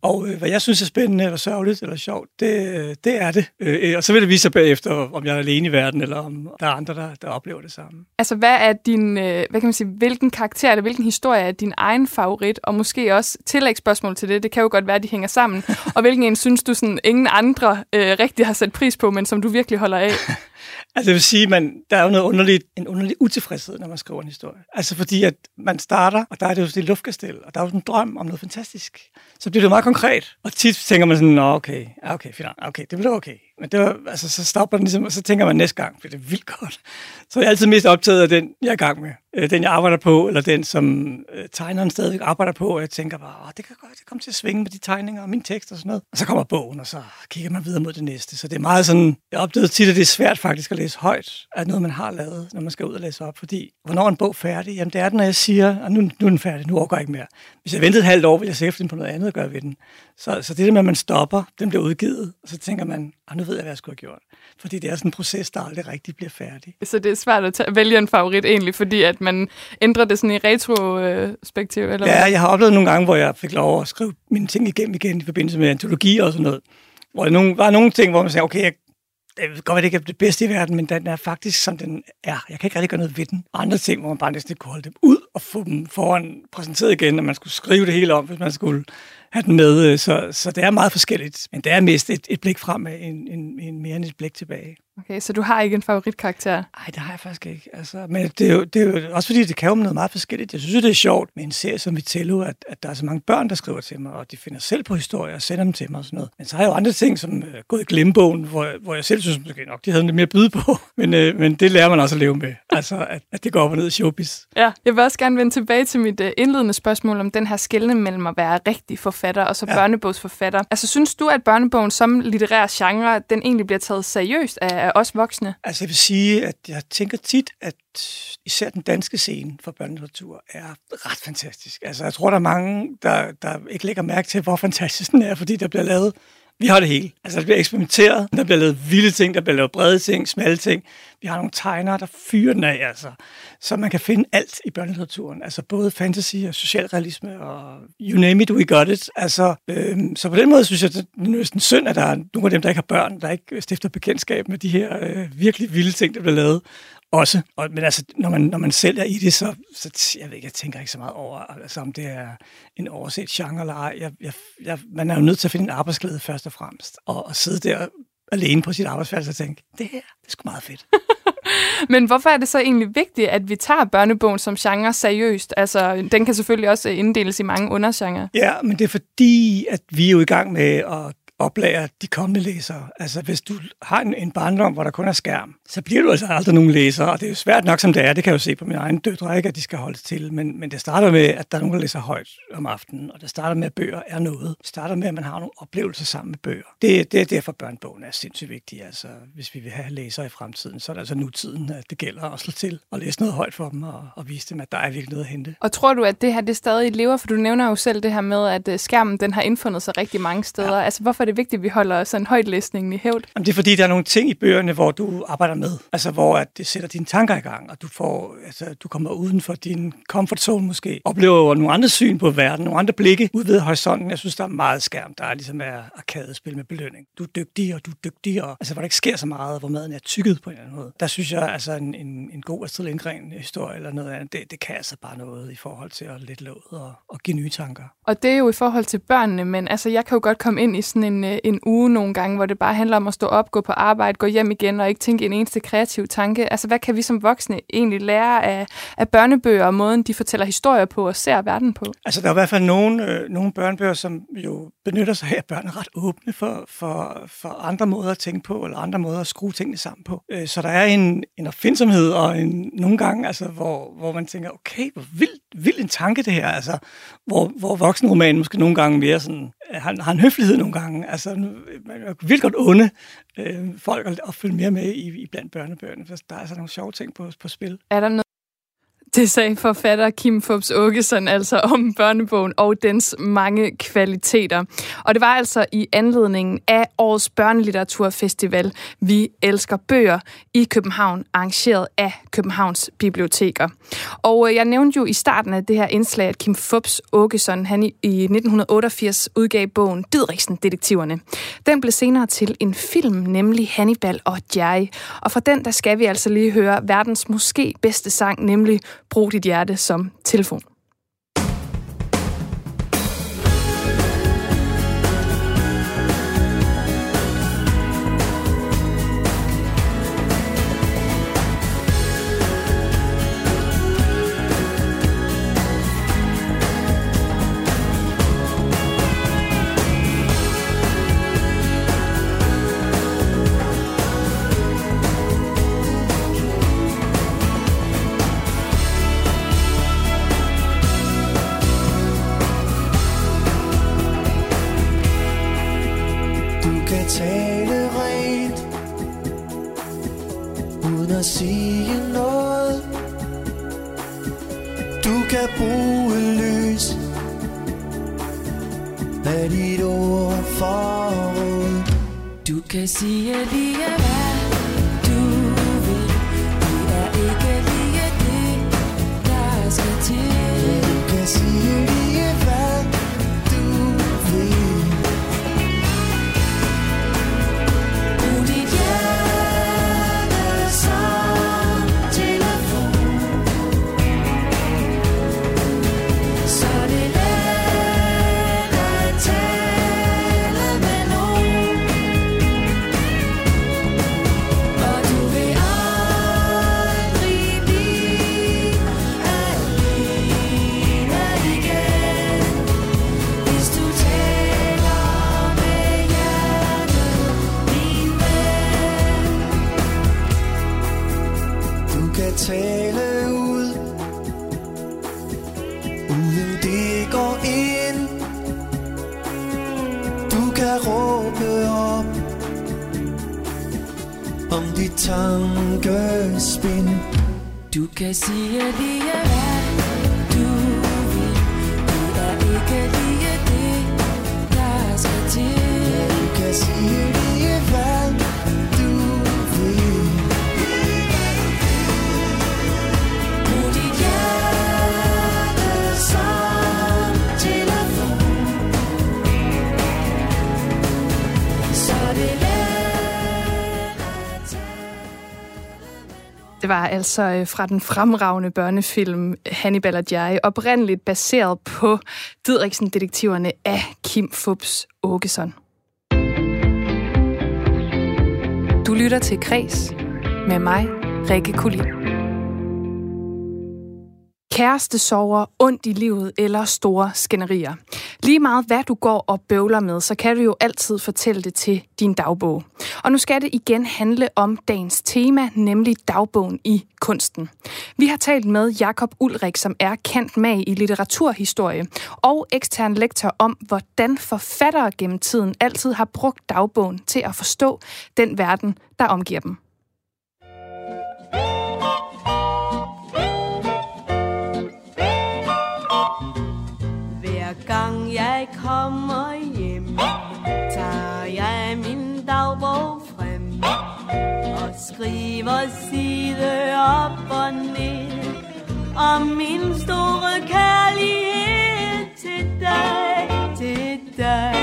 og øh, hvad jeg synes er spændende, eller sørgeligt, eller sjovt, det, det er det. Øh, og så vil det vise sig bagefter, om jeg er alene i verden, eller om der er andre, der, der oplever det samme. Altså, hvad er din, øh, hvad kan man sige, hvilken karakter eller hvilken historie er din egen favorit, og måske også tillægsspørgsmål til det, det kan jo godt være, at de hænger sammen, og hvilken en synes du sådan ingen andre øh, rigtig har sat pris på, men som du virkelig holder af? Altså jeg vil sige, man, der er jo noget underligt, en underlig utilfredshed, når man skriver en historie. Altså fordi, at man starter, og der er det jo sådan et luftkastel, og der er jo sådan en drøm om noget fantastisk. Så bliver det meget konkret. Og tit tænker man sådan, nå okay, ja, okay, fint, okay, det bliver okay. Men det var, altså, så stopper den ligesom, og så tænker man næste gang, for det vildt godt. Så jeg er altid mest optaget af den, jeg er i gang med. Øh, Den, jeg arbejder på, eller den, som øh, tegneren stadigvæk arbejder på, og jeg tænker bare, Åh, det kan godt det kommer til at svinge med de tegninger og min tekst og sådan noget. Og så kommer bogen, og så kigger man videre mod det næste. Så det er meget sådan, jeg opdagede tit, at det er svært faktisk at læse højt af noget, man har lavet, når man skal ud og læse op. Fordi, hvornår er en bog færdig? Jamen, det er den, når jeg siger, at nu, nu er den færdig, nu overgår jeg ikke mere. Hvis jeg ventede et halvt år, ville jeg sikkert finde på noget andet at gøre ved den. Så, så det der med, at man stopper, den bliver udgivet, og så tænker man, ah, nu ved jeg, hvad jeg skulle have gjort. Fordi det er sådan en proces, der aldrig rigtig bliver færdig. Så det er svært at tage, vælge en favorit egentlig, fordi at man ændrer det sådan i retrospektiv, eller Ja, jeg har oplevet nogle gange, hvor jeg fik lov at skrive mine ting igennem igen i forbindelse med antologi og sådan noget. Hvor der nogle, var nogle ting, hvor man sagde, okay, jeg, det kan godt være, det ikke er det bedste i verden, men den er faktisk, som den er. Jeg kan ikke rigtig gøre noget ved den. Andre ting, hvor man bare næsten ikke kunne holde dem ud og få dem foran præsenteret igen, og man skulle skrive det hele om, hvis man skulle have den med. Øh, så, så det er meget forskelligt. Men det er mest et, et blik fremad, en, en, en mere end et blik tilbage. Okay, så du har ikke en favoritkarakter? Nej, det har jeg faktisk ikke. Altså, men det er, jo, det er jo også fordi, det kan jo noget meget forskelligt. Jeg synes det er sjovt med en serie som Vitello, at, at der er så mange børn, der skriver til mig, og de finder selv på historier og sender dem til mig og sådan noget. Men så har jeg jo andre ting, som øh, gået i glemmebogen, hvor, hvor jeg selv synes, måske nok, de havde lidt mere at byde på. Men, øh, men det lærer man også at leve med. Altså, at, at det går op og ned i showbiz. Ja, jeg vil også gerne vende tilbage til mit øh, indledende spørgsmål om den her skældne mellem at være rigtig forfatter og så. Ja. børnebogsforfatter. Altså, synes du, at børnebogen som litterær genre, den egentlig bliver taget seriøst af, af os voksne? Altså jeg vil sige, at jeg tænker tit, at især den danske scene for børnelitteratur er ret fantastisk. Altså jeg tror, der er mange, der, der ikke lægger mærke til, hvor fantastisk den er, fordi der bliver lavet vi har det hele. Altså, der bliver eksperimenteret, der bliver lavet vilde ting, der bliver lavet brede ting, smalle ting. Vi har nogle tegnere, der fyrer den af, altså. Så man kan finde alt i børnelitteraturen. Altså både fantasy og socialrealisme og you name it, we got it. Altså, øhm, så på den måde synes jeg, det er næsten synd, at der er nogle af dem, der ikke har børn, der ikke stifter bekendtskab med de her øh, virkelig vilde ting, der bliver lavet også. Og, men altså, når man, når man sælger i det, så, så jeg ved ikke, jeg tænker ikke så meget over, altså, om det er en overset genre eller ej. Jeg, jeg, jeg, man er jo nødt til at finde en arbejdsglæde først og fremmest, og, og sidde der alene på sit arbejdsplads og tænke, det her, det er sgu meget fedt. Men hvorfor er det så egentlig vigtigt, at vi tager børnebogen som genre seriøst? Altså, den kan selvfølgelig også inddeles i mange undergenre. Ja, men det er fordi, at vi er jo i gang med at oplære de kommende læsere. Altså, hvis du har en, en barndom, hvor der kun er skærm, så bliver du altså aldrig nogen læser, og det er jo svært nok, som det er. Det kan jeg jo se på mine egne døtre, ikke, at de skal holde til. Men, men det starter med, at der er nogen, der læser højt om aftenen, og det starter med, at bøger er noget. Det starter med, at man har nogle oplevelser sammen med bøger. Det, det er derfor, børnebogen er sindssygt vigtig. Altså, hvis vi vil have læsere i fremtiden, så er det altså nutiden, at det gælder at slå til og læse noget højt for dem, og, og vise dem, at der er virkelig noget at hente. Og tror du, at det her det stadig lever? For du nævner jo selv det her med, at øh, skærmen den har indfundet sig rigtig mange steder. Ja. Altså, hvorfor det vigtigt, at vi holder sådan højtlæsningen i hævd? Jamen, det er fordi, der er nogle ting i bøgerne, hvor du arbejder med. Altså, hvor at det sætter dine tanker i gang, og du, får, altså, du kommer uden for din comfort zone måske. Oplever nogle andre syn på verden, nogle andre blikke ud ved horisonten. Jeg synes, der er meget skærm. Der er ligesom er arkadespil med belønning. Du er dygtig, og du er dygtig, og altså, hvor der ikke sker så meget, hvor maden er tykket på en eller anden måde. Der synes jeg, altså en, en, en god Astrid Lindgren historie eller noget andet, det, det kan altså bare noget i forhold til at lette låget og, og give nye tanker. Og det er jo i forhold til børnene, men altså, jeg kan jo godt komme ind i sådan en, Øh, en uge nogle gange, hvor det bare handler om at stå op, gå på arbejde, gå hjem igen og ikke tænke en eneste kreativ tanke. Altså, hvad kan vi som voksne egentlig lære af, af børnebøger og måden, de fortæller historier på og ser verden på? Altså, der er i hvert fald nogle, øh, nogle børnebøger, som jo benytter sig af, at børn er ret åbne for, for, for andre måder at tænke på, eller andre måder at skrue tingene sammen på. Øh, så der er en, en opfindsomhed, og en, nogle gange, altså, hvor, hvor man tænker, okay, hvor vild, vild en tanke det her, altså, hvor, hvor voksenromanen måske nogle gange mere sådan, har, har en høflighed nogle gange, altså, man kan virkelig godt onde øh, folk at, at følge mere med i, i blandt børnebøgerne, for der er altså nogle sjove ting på, på spil. Er der noget det sagde forfatter Kim Fubs Åkesson altså om børnebogen og dens mange kvaliteter. Og det var altså i anledningen af årets børnelitteraturfestival Vi Elsker Bøger i København, arrangeret af Københavns Biblioteker. Og øh, jeg nævnte jo i starten af det her indslag, at Kim Fubs Åkesson han i i 1988 udgav bogen Didriksen-detektiverne. Den blev senere til en film, nemlig Hannibal og Jerry. Og fra den, der skal vi altså lige høre verdens måske bedste sang, nemlig Brug dit hjerte som telefon. Tale ud. Uden det går ind. Du kan råbe op Om dit tankespind Du kan sige lige hvad du vil. Det er ikke lige det, der skal til. Du kan sige var altså øh, fra den fremragende børnefilm Hannibal og jeg, oprindeligt baseret på Didriksen-detektiverne af Kim Fubs Åkesson. Du lytter til Kres med mig, Rikke Kulin. Kæreste sover, ondt i livet eller store skænderier. Lige meget hvad du går og bøvler med, så kan du jo altid fortælle det til din dagbog. Og nu skal det igen handle om dagens tema, nemlig dagbogen i kunsten. Vi har talt med Jakob Ulrik, som er kendt mag i litteraturhistorie, og ekstern lektor om, hvordan forfattere gennem tiden altid har brugt dagbogen til at forstå den verden, der omgiver dem. hjem Tager jeg min dagbog frem Og skriver side op og ned Om min store kærlighed til dig Til dig,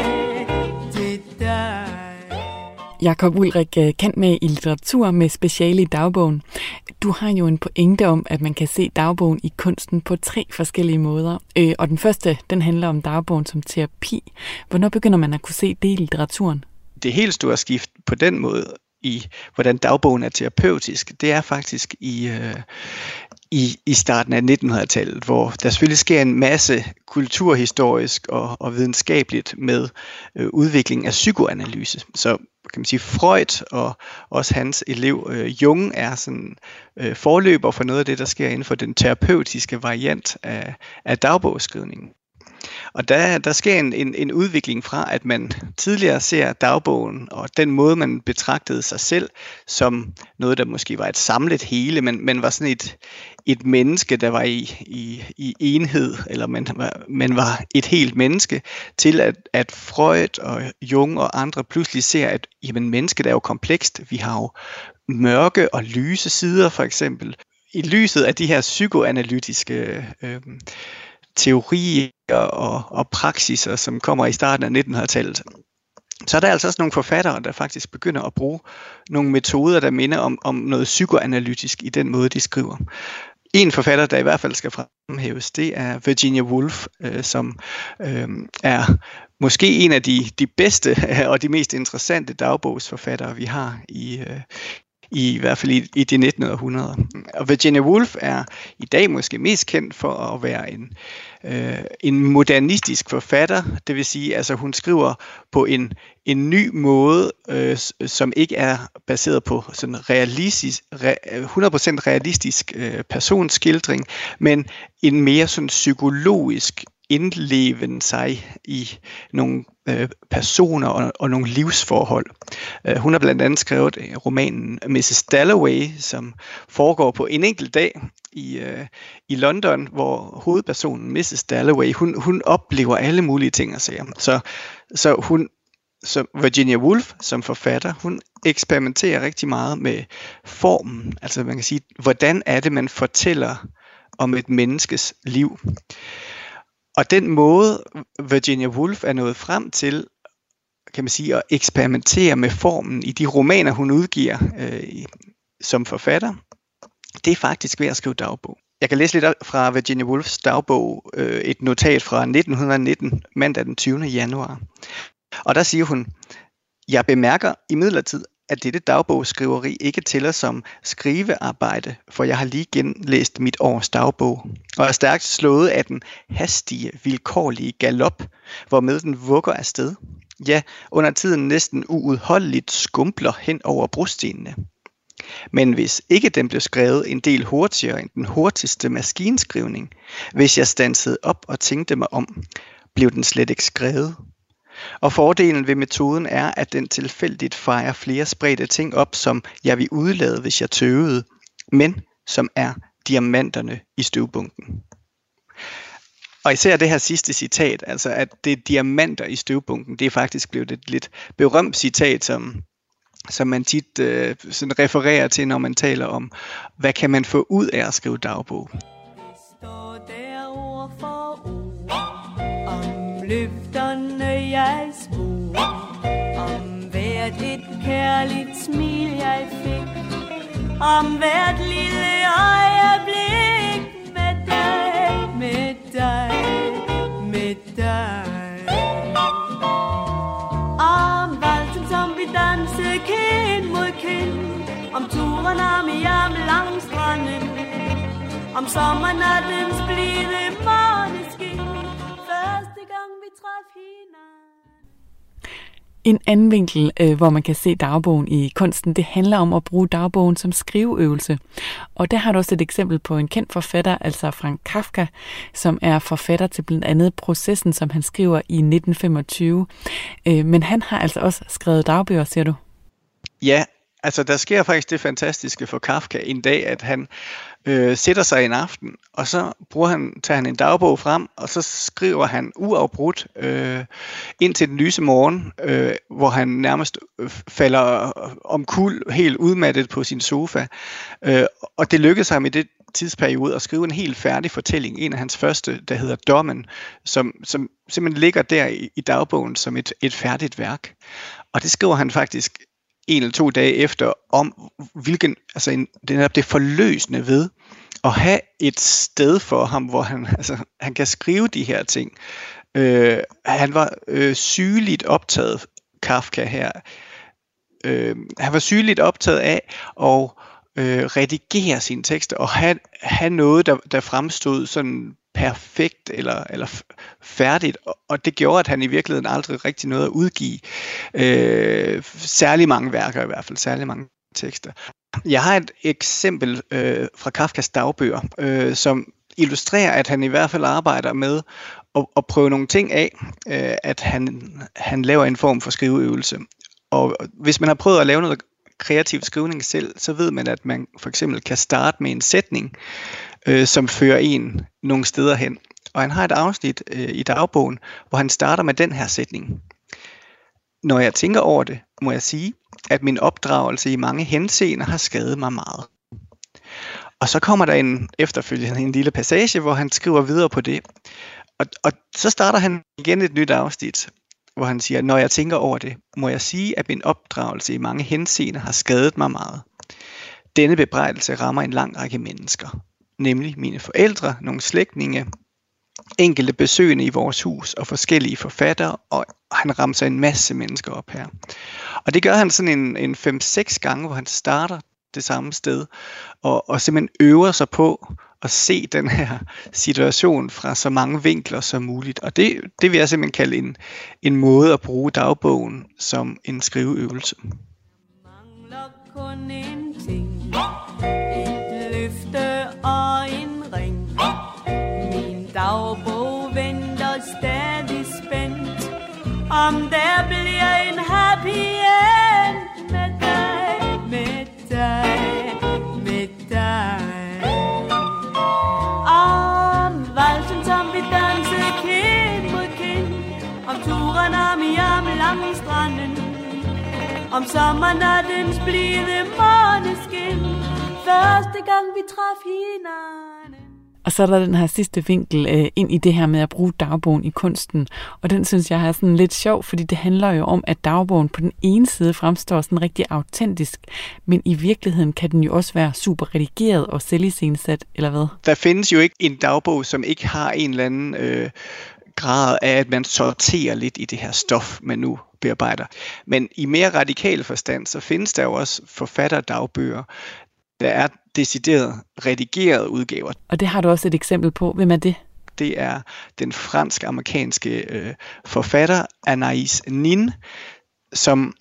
til dig Jakob Ulrik øh, kendt med i litteratur med speciale i dagbogen. Du har jo en pointe om, at man kan se dagbogen i kunsten på tre forskellige måder. Øh, og den første, den handler om dagbogen som terapi. Hvornår begynder man at kunne se det i litteraturen? det helt store skift på den måde i, hvordan dagbogen er terapeutisk, det er faktisk i, øh, i, i starten af 1900-tallet, hvor der selvfølgelig sker en masse kulturhistorisk og, og videnskabeligt med øh, udviklingen af psykoanalyse. Så kan man sige, Freud og også hans elev øh, Jung er sådan øh, forløber for noget af det, der sker inden for den terapeutiske variant af, af dagbogsskrivningen. Og der, der sker en, en, en udvikling fra, at man tidligere ser dagbogen og den måde, man betragtede sig selv som noget, der måske var et samlet hele, men, men var sådan et, et menneske, der var i, i, i enhed, eller man var, man var et helt menneske, til at, at Freud og Jung og andre pludselig ser, at jamen, mennesket er jo komplekst. Vi har jo mørke og lyse sider, for eksempel. I lyset af de her psykoanalytiske øh, teorier og, og praksiser, som kommer i starten af 1900-tallet. Så er der altså også nogle forfattere, der faktisk begynder at bruge nogle metoder, der minder om, om noget psykoanalytisk i den måde, de skriver. En forfatter, der i hvert fald skal fremhæves, det er Virginia Woolf, øh, som øh, er måske en af de, de bedste og de mest interessante dagbogsforfattere, vi har i, øh, i, i hvert fald i, i de 19. Og Virginia Woolf er i dag måske mest kendt for at være en, øh, en modernistisk forfatter, det vil sige, altså hun skriver på en, en ny måde, øh, som ikke er baseret på sådan realistisk, re, 100% realistisk øh, personskildring, men en mere sådan psykologisk indleven sig i nogle øh, personer og, og nogle livsforhold. Øh, hun har blandt andet skrevet øh, romanen Mrs. Dalloway, som foregår på en enkelt dag i, øh, i London, hvor hovedpersonen Mrs. Dalloway, hun, hun oplever alle mulige ting og sager. Så, så hun, så Virginia Woolf som forfatter, hun eksperimenterer rigtig meget med formen. Altså man kan sige, hvordan er det, man fortæller om et menneskes liv. Og den måde, Virginia Woolf er nået frem til, kan man sige, at eksperimentere med formen i de romaner, hun udgiver øh, som forfatter, det er faktisk ved at skrive dagbog. Jeg kan læse lidt fra Virginia Woolfs dagbog, øh, et notat fra 1919, mandag den 20. januar. Og der siger hun, jeg bemærker imidlertid, at dette dagbogsskriveri ikke tæller som skrivearbejde, for jeg har lige genlæst mit års dagbog, og er stærkt slået af den hastige, vilkårlige galop, hvormed den vugger afsted. Ja, under tiden næsten uudholdeligt skumpler hen over brostenene. Men hvis ikke den blev skrevet en del hurtigere end den hurtigste maskinskrivning, hvis jeg stansede op og tænkte mig om, blev den slet ikke skrevet. Og fordelen ved metoden er, at den tilfældigt fejrer flere spredte ting op, som jeg vil udlade, hvis jeg tøvede, men som er diamanterne i støvbunken. Og især det her sidste citat, altså at det er diamanter i støvbunken, det er faktisk blevet et lidt berømt citat, som, som man tit øh, sådan refererer til, når man taler om, hvad kan man få ud af at skrive dagbog. Står der ord for ord Om løb jeg spurgte Om hvert et kærligt smil jeg fik. Om hvert lille øjeblik Med dig, med dig, med dig. Om valsen som vi dansede kind mod kind. Om turen om i arm langs stranden. Om sommernattens blide måneskin Første gang vi traf hinanden. En anden vinkel, øh, hvor man kan se dagbogen i kunsten, det handler om at bruge dagbogen som skriveøvelse. Og der har du også et eksempel på en kendt forfatter, altså Frank Kafka, som er forfatter til blandt andet Processen, som han skriver i 1925. Øh, men han har altså også skrevet dagbøger, siger du? Ja, Altså, der sker faktisk det fantastiske for Kafka en dag, at han øh, sætter sig en aften, og så bruger han, tager han en dagbog frem, og så skriver han uafbrudt øh, ind til den lyse morgen, øh, hvor han nærmest øh, falder omkuld helt udmattet på sin sofa. Øh, og det lykkedes ham i det tidsperiode at skrive en helt færdig fortælling, en af hans første, der hedder Dommen, som, som simpelthen ligger der i, i dagbogen som et, et færdigt værk. Og det skriver han faktisk en eller to dage efter, om hvilken, altså en, det er det forløsende ved at have et sted for ham, hvor han, altså, han kan skrive de her ting. Øh, han var øh, sygeligt optaget, Kafka her. Øh, han var sygeligt optaget af at øh, redigere sine tekster og have, have noget, der, der fremstod sådan perfekt eller, eller færdigt, og det gjorde, at han i virkeligheden aldrig rigtig nåede at udgive øh, særlig mange værker i hvert fald, særlig mange tekster. Jeg har et eksempel øh, fra Kafkas dagbøger, øh, som illustrerer, at han i hvert fald arbejder med at, at prøve nogle ting af, øh, at han, han laver en form for skriveøvelse. Og hvis man har prøvet at lave noget kreativ skrivning selv, så ved man, at man for eksempel kan starte med en sætning, øh, som fører en nogle steder hen. Og han har et afsnit øh, i dagbogen, hvor han starter med den her sætning. Når jeg tænker over det, må jeg sige, at min opdragelse i mange henseender har skadet mig meget. Og så kommer der en efterfølgende en lille passage, hvor han skriver videre på det. Og, og så starter han igen et nyt afsnit, hvor han siger, når jeg tænker over det, må jeg sige, at min opdragelse i mange henseender har skadet mig meget. Denne bebrejdelse rammer en lang række mennesker, nemlig mine forældre, nogle slægtninge, enkelte besøgende i vores hus og forskellige forfattere, og han rammer sig en masse mennesker op her. Og det gør han sådan en, en 5-6 gange, hvor han starter det samme sted, og, og simpelthen øver sig på at se den her situation fra så mange vinkler som muligt. Og det, det vil jeg simpelthen kalde en, en måde at bruge dagbogen som en skriveøvelse. Mangler kun en ting Et løfte og en ring Min dagbog venter stadig spændt Om der bliver en happy end. Med dig, med dig, med dig Om valsen som vi dansede kind mod kind Om turen om i arm langs stranden om sommernattens blide måneskin Første gang vi traf hinanden Og så er der den her sidste vinkel øh, ind i det her med at bruge dagbogen i kunsten. Og den synes jeg er sådan lidt sjov, fordi det handler jo om, at dagbogen på den ene side fremstår sådan rigtig autentisk, men i virkeligheden kan den jo også være super redigeret og selvisensat, eller hvad? Der findes jo ikke en dagbog, som ikke har en eller anden øh, grad af, at man sorterer lidt i det her stof, man nu bearbejder. Men i mere radikal forstand, så findes der jo også forfatterdagbøger, der er decideret redigerede udgaver. Og det har du også et eksempel på. Hvem er det? Det er den fransk-amerikanske øh, forfatter Anais Nin, som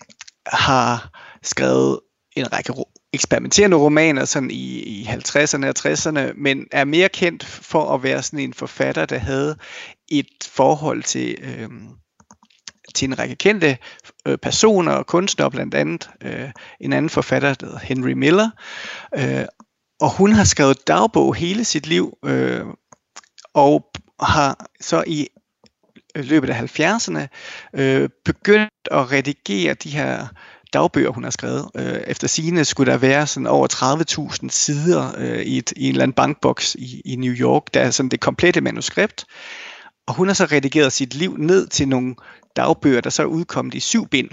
har skrevet en række eksperimenterende romaner sådan i, i 50'erne og 60'erne, men er mere kendt for at være sådan en forfatter, der havde et forhold til, øh, til en række kendte øh, personer og kunstnere, blandt andet øh, en anden forfatter, der hedder Henry Miller. Øh, og hun har skrevet dagbog hele sit liv, øh, og har så i løbet af 70'erne øh, begyndt at redigere de her dagbøger, hun har skrevet. Øh, efter sine skulle der være sådan over 30.000 sider øh, i, et, i en eller anden bankboks i, i New York. Der er sådan det komplette manuskript. Og hun har så redigeret sit liv ned til nogle dagbøger, der så er udkommet i syv bind.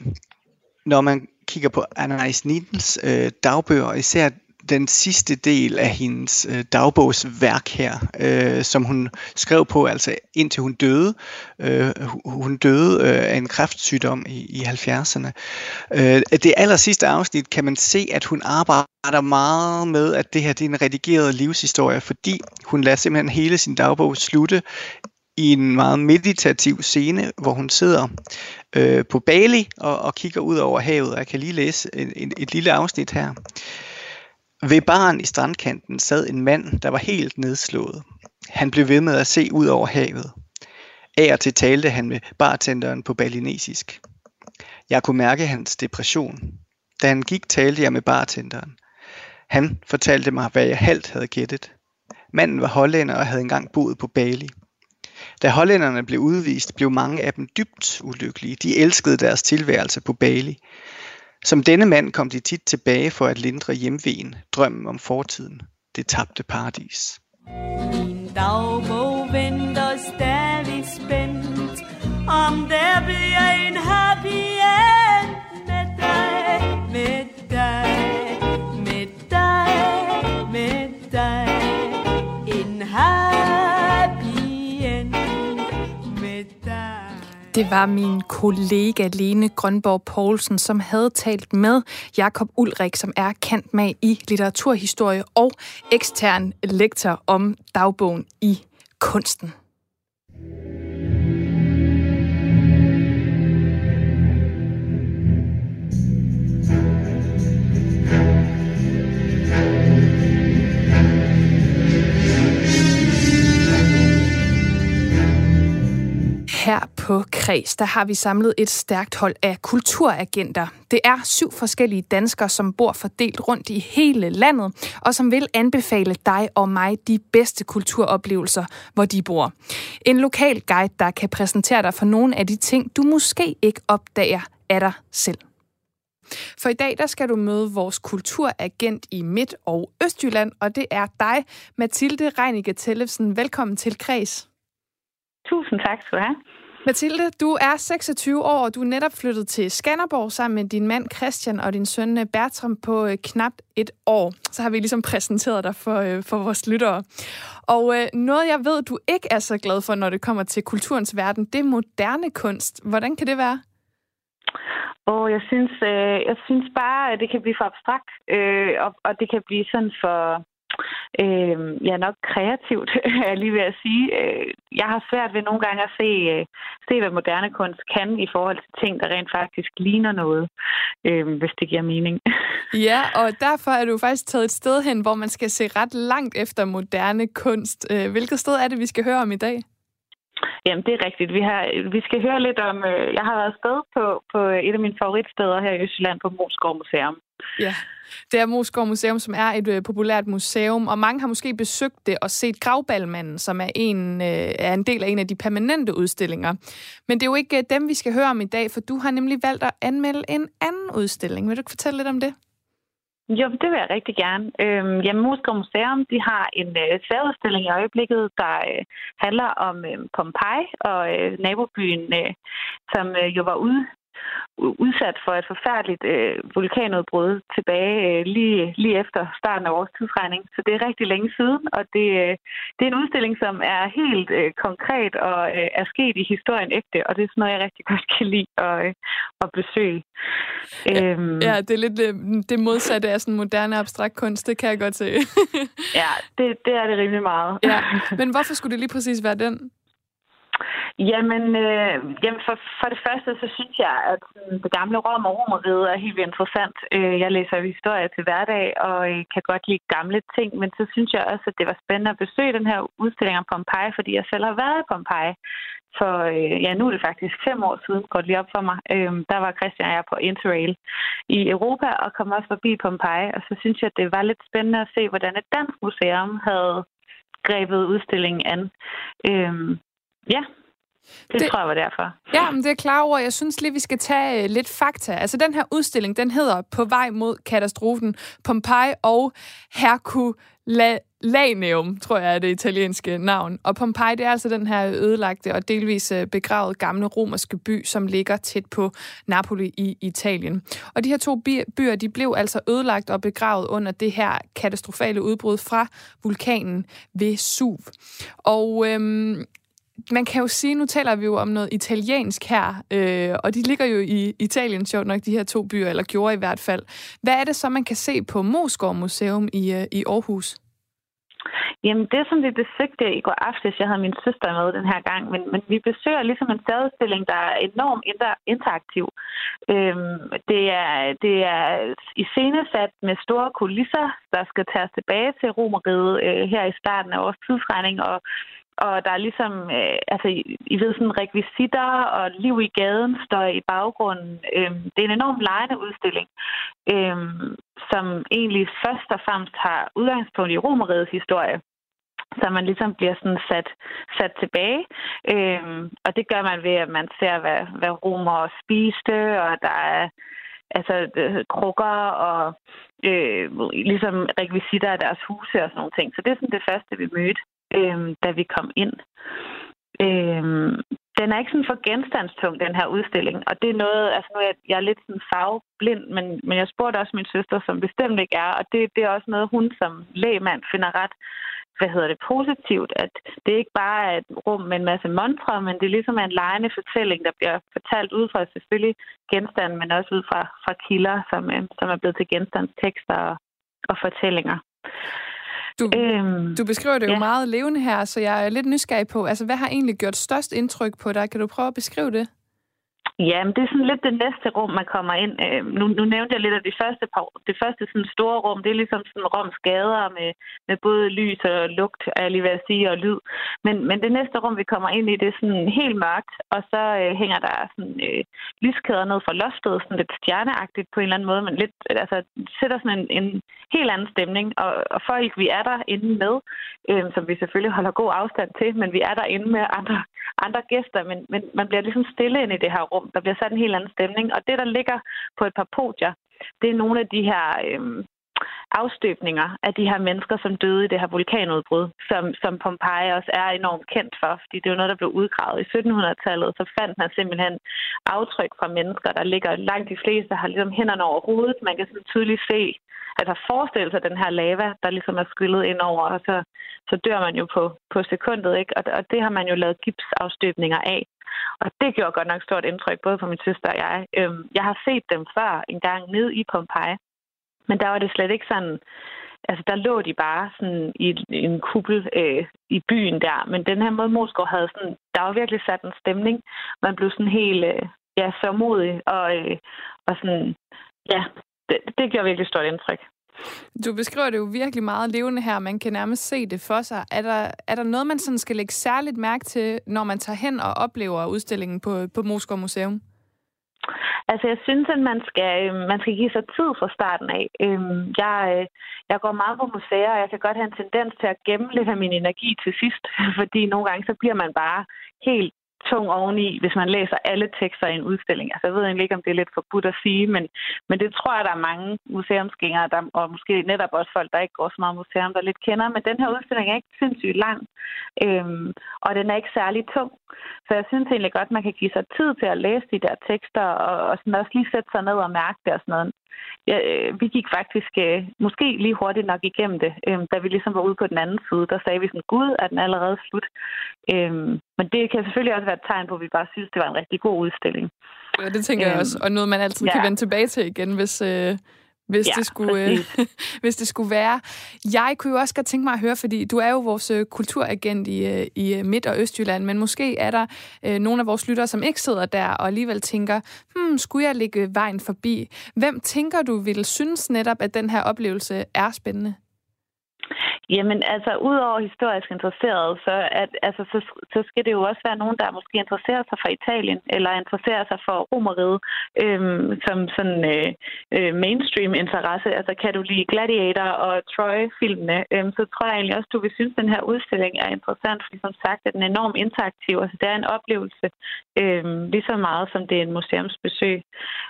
Når man kigger på Anna Nidens øh, dagbøger, især den sidste del af hendes øh, dagbogsværk her, øh, som hun skrev på, altså indtil hun døde. Øh, hun døde øh, af en kræftsygdom i, i 70'erne. Øh, det aller sidste afsnit kan man se, at hun arbejder meget med, at det her det er en redigeret livshistorie, fordi hun lader simpelthen hele sin dagbog slutte i en meget meditativ scene, hvor hun sidder øh, på Bali og, og kigger ud over havet. Jeg kan lige læse en, en, et lille afsnit her. Ved baren i strandkanten sad en mand, der var helt nedslået. Han blev ved med at se ud over havet. Af og til talte han med bartenderen på balinesisk. Jeg kunne mærke hans depression. Da han gik, talte jeg med bartenderen. Han fortalte mig, hvad jeg halvt havde gættet. Manden var hollænder og havde engang boet på Bali. Da hollænderne blev udvist, blev mange af dem dybt ulykkelige. De elskede deres tilværelse på Bali. Som denne mand kom de tit tilbage for at lindre hjemvejen, drømmen om fortiden, det tabte paradis. Min dagbog venter stadig spændt Om der bliver en happy Det var min kollega Lene Grønborg Poulsen, som havde talt med Jakob Ulrik, som er kendt med i litteraturhistorie og ekstern lektor om dagbogen i kunsten. Her på Kreds, der har vi samlet et stærkt hold af kulturagenter. Det er syv forskellige danskere, som bor fordelt rundt i hele landet, og som vil anbefale dig og mig de bedste kulturoplevelser, hvor de bor. En lokal guide, der kan præsentere dig for nogle af de ting, du måske ikke opdager af dig selv. For i dag der skal du møde vores kulturagent i Midt- og Østjylland, og det er dig, Mathilde Reinicke Tellefsen. Velkommen til Kreds. Tusind tak skal du have. Mathilde, du er 26 år, og du er netop flyttet til Skanderborg sammen med din mand Christian og din søn øh, Bertram på øh, knap et år. Så har vi ligesom præsenteret dig for, øh, for vores lyttere. Og øh, noget, jeg ved, du ikke er så glad for, når det kommer til kulturens verden, det er moderne kunst. Hvordan kan det være? Og jeg synes, øh, jeg synes bare, at det kan blive for abstrakt, øh, og, og det kan blive sådan for, øh, ja nok kreativt, er lige ved at sige. Øh, jeg har svært ved nogle gange at se, øh, se, hvad moderne kunst kan i forhold til ting, der rent faktisk ligner noget, øh, hvis det giver mening. Ja, og derfor er du faktisk taget et sted hen, hvor man skal se ret langt efter moderne kunst. Øh, hvilket sted er det, vi skal høre om i dag? Jamen, det er rigtigt. Vi, har, vi skal høre lidt om... Øh, jeg har været sted på, på et af mine favoritsteder her i Østjylland på Moskov Museum. Ja, det er Moskov Museum, som er et øh, populært museum, og mange har måske besøgt det og set Gravballmanden, som er en, øh, er en del af en af de permanente udstillinger. Men det er jo ikke øh, dem, vi skal høre om i dag, for du har nemlig valgt at anmelde en anden udstilling. Vil du ikke fortælle lidt om det? Jo, det vil jeg rigtig gerne. Øhm, jamen, Moskov Museum de har en øh, særudstilling i øjeblikket, der øh, handler om øh, Pompeji og øh, nabobyen, øh, som øh, jo var ude udsat for et forfærdeligt øh, vulkanudbrud tilbage øh, lige, lige efter starten af vores tidsregning. Så det er rigtig længe siden, og det, øh, det er en udstilling, som er helt øh, konkret og øh, er sket i historien ægte, og det er sådan noget, jeg rigtig godt kan lide at, øh, at besøge. Ja, øhm, ja, det er lidt øh, det modsatte af sådan moderne abstrakt kunst, det kan jeg godt se. ja, det, det er det rimelig meget. ja. Men hvorfor skulle det lige præcis være den? Jamen, øh, jamen for, for det første, så synes jeg, at det gamle Rom og Romeriet er helt vildt interessant. Øh, jeg læser historie til hverdag, og øh, kan godt lide gamle ting, men så synes jeg også, at det var spændende at besøge den her udstilling om Pompeji, fordi jeg selv har været i Pompeji. For øh, ja, nu er det faktisk fem år siden, går det lige op for mig. Øh, der var Christian og jeg på Interrail i Europa, og kom også forbi Pompeji, og så synes jeg, at det var lidt spændende at se, hvordan et dansk museum havde grebet udstillingen an. Øh, ja, det, det tror jeg var derfor. Ja, men det er klar over. Jeg synes lige, vi skal tage uh, lidt fakta. Altså, den her udstilling, den hedder På vej mod katastrofen. Pompeji og Herculaneum, tror jeg er det italienske navn. Og Pompeji, det er altså den her ødelagte og delvis uh, begravet gamle romerske by, som ligger tæt på Napoli i Italien. Og de her to byer, de blev altså ødelagt og begravet under det her katastrofale udbrud fra vulkanen Vesuv. Og øhm, man kan jo sige, nu taler vi jo om noget italiensk her, øh, og de ligger jo i Italien, sjovt nok, de her to byer, eller gjorde i hvert fald. Hvad er det så, man kan se på Moskov Museum i, øh, i Aarhus? Jamen, det som vi besøgte i går aftes, jeg havde min søster med den her gang, men, men vi besøger ligesom en særudstilling, der er enormt inter- interaktiv. Øhm, det, er, det er iscenesat med store kulisser, der skal tages tilbage til Romeriet øh, her i starten af vores tidsregning, og og der er ligesom, øh, altså, I, ved, sådan rekvisitter og liv i gaden står i baggrunden. Øh, det er en enormt lejende udstilling, øh, som egentlig først og fremmest har udgangspunkt i romerigets historie så man ligesom bliver sådan sat, sat tilbage. Øhm, og det gør man ved, at man ser, hvad, hvad romer spiste, og der er altså øh, krukker og øh, ligesom rekvisitter af deres huse og sådan nogle ting. Så det er sådan det første, vi mødte, øh, da vi kom ind. Øh, den er ikke sådan for genstandstung, den her udstilling. Og det er noget, altså nu er jeg, jeg er lidt sådan farveblind, men, men jeg spurgte også min søster, som bestemt ikke er, og det, det er også noget, hun som lægmand finder ret hvad hedder det, positivt, at det ikke bare er et rum med en masse montre, men det ligesom er en lejende fortælling, der bliver fortalt ud fra selvfølgelig genstanden, men også ud fra, fra kilder, som, øh, som er blevet til genstandstekster og, og fortællinger. Du, øhm, du beskriver det jo ja. meget levende her, så jeg er lidt nysgerrig på, altså hvad har egentlig gjort størst indtryk på dig? Kan du prøve at beskrive det? Ja, men det er sådan lidt det næste rum, man kommer ind. Øh, nu, nu nævnte jeg lidt af det første, det første sådan store rum. Det er ligesom sådan Roms gader med, med både lys og lugt, er jeg lige ved at sige, og lyd. Men, men det næste rum, vi kommer ind i, det er sådan helt mørkt, og så øh, hænger der sådan øh, lyskæder ned fra loftet, sådan lidt stjerneagtigt på en eller anden måde, men lidt, altså, sætter sådan en, en helt anden stemning. Og, og folk, vi er der inde med, øh, som vi selvfølgelig holder god afstand til, men vi er der inde med andre, andre gæster, men, men man bliver ligesom stille ind i det her rum. Der bliver sat en helt anden stemning. Og det, der ligger på et par podier, det er nogle af de her øh, afstøbninger af de her mennesker, som døde i det her vulkanudbrud, som, som Pompeji også er enormt kendt for, fordi det er jo noget, der blev udgravet i 1700-tallet, så fandt man simpelthen aftryk fra mennesker, der ligger langt de fleste, har ligesom hænderne over hovedet. Man kan sådan tydeligt se, altså forestille sig den her lava, der ligesom er skyllet ind over, og så, så dør man jo på, på sekundet, ikke? Og, og det har man jo lavet gipsafstøbninger af. Og det gjorde godt nok stort indtryk, både på min søster og jeg. Øhm, jeg har set dem før en gang ned i Pompeji, men der var det slet ikke sådan... Altså, der lå de bare sådan i, en kuppel øh, i byen der. Men den her måde, Moskov havde sådan... Der var virkelig sat en stemning. Man blev sådan helt... Øh, ja, så modig og, øh, og sådan... Ja, det, det gjorde virkelig stort indtryk. Du beskriver det jo virkelig meget levende her. Man kan nærmest se det for sig. Er der, er der noget, man sådan skal lægge særligt mærke til, når man tager hen og oplever udstillingen på, på Moskov Museum? Altså, jeg synes, at man skal, øh, man skal give sig tid fra starten af. Øhm, jeg, øh, jeg går meget på museer, og jeg kan godt have en tendens til at gemme lidt af min energi til sidst, fordi nogle gange så bliver man bare helt tung oveni, hvis man læser alle tekster i en udstilling. Altså, jeg ved egentlig ikke, om det er lidt forbudt at sige, men, men det tror jeg, der er mange museumsgængere, der, og måske netop også folk, der ikke går så meget museum, der lidt kender. Men den her udstilling er ikke sindssygt lang, øhm, og den er ikke særlig tung. Så jeg synes egentlig godt, man kan give sig tid til at læse de der tekster, og, og sådan også lige sætte sig ned og mærke det og sådan noget. Ja, øh, vi gik faktisk øh, måske lige hurtigt nok igennem det. Øh, da vi ligesom var ude på den anden side, der sagde vi sådan, gud, er den allerede slut? Øh, men det kan selvfølgelig også være et tegn på, at vi bare synes, det var en rigtig god udstilling. Ja, det tænker øh, jeg også. Og noget, man altid ja. kan vende tilbage til igen, hvis, øh, hvis, ja, det skulle, øh, hvis det skulle være. Jeg kunne jo også godt tænke mig at høre, fordi du er jo vores øh, kulturagent i, øh, i Midt- og Østjylland, men måske er der øh, nogle af vores lyttere, som ikke sidder der og alligevel tænker, hmm, skulle jeg ligge vejen forbi? Hvem tænker du vil synes netop, at den her oplevelse er spændende? Jamen, altså, udover historisk interesseret, så, at, altså, så, så skal det jo også være nogen, der måske interesserer sig for Italien, eller interesserer sig for romeriet, øhm, som sådan øh, øh, mainstream-interesse. Altså, kan du lide Gladiator og Troy-filmene, øhm, så tror jeg egentlig også, du vil synes, at den her udstilling er interessant, fordi som sagt er den enormt interaktiv. Altså, det er en oplevelse, øhm, lige så meget som det er en museumsbesøg.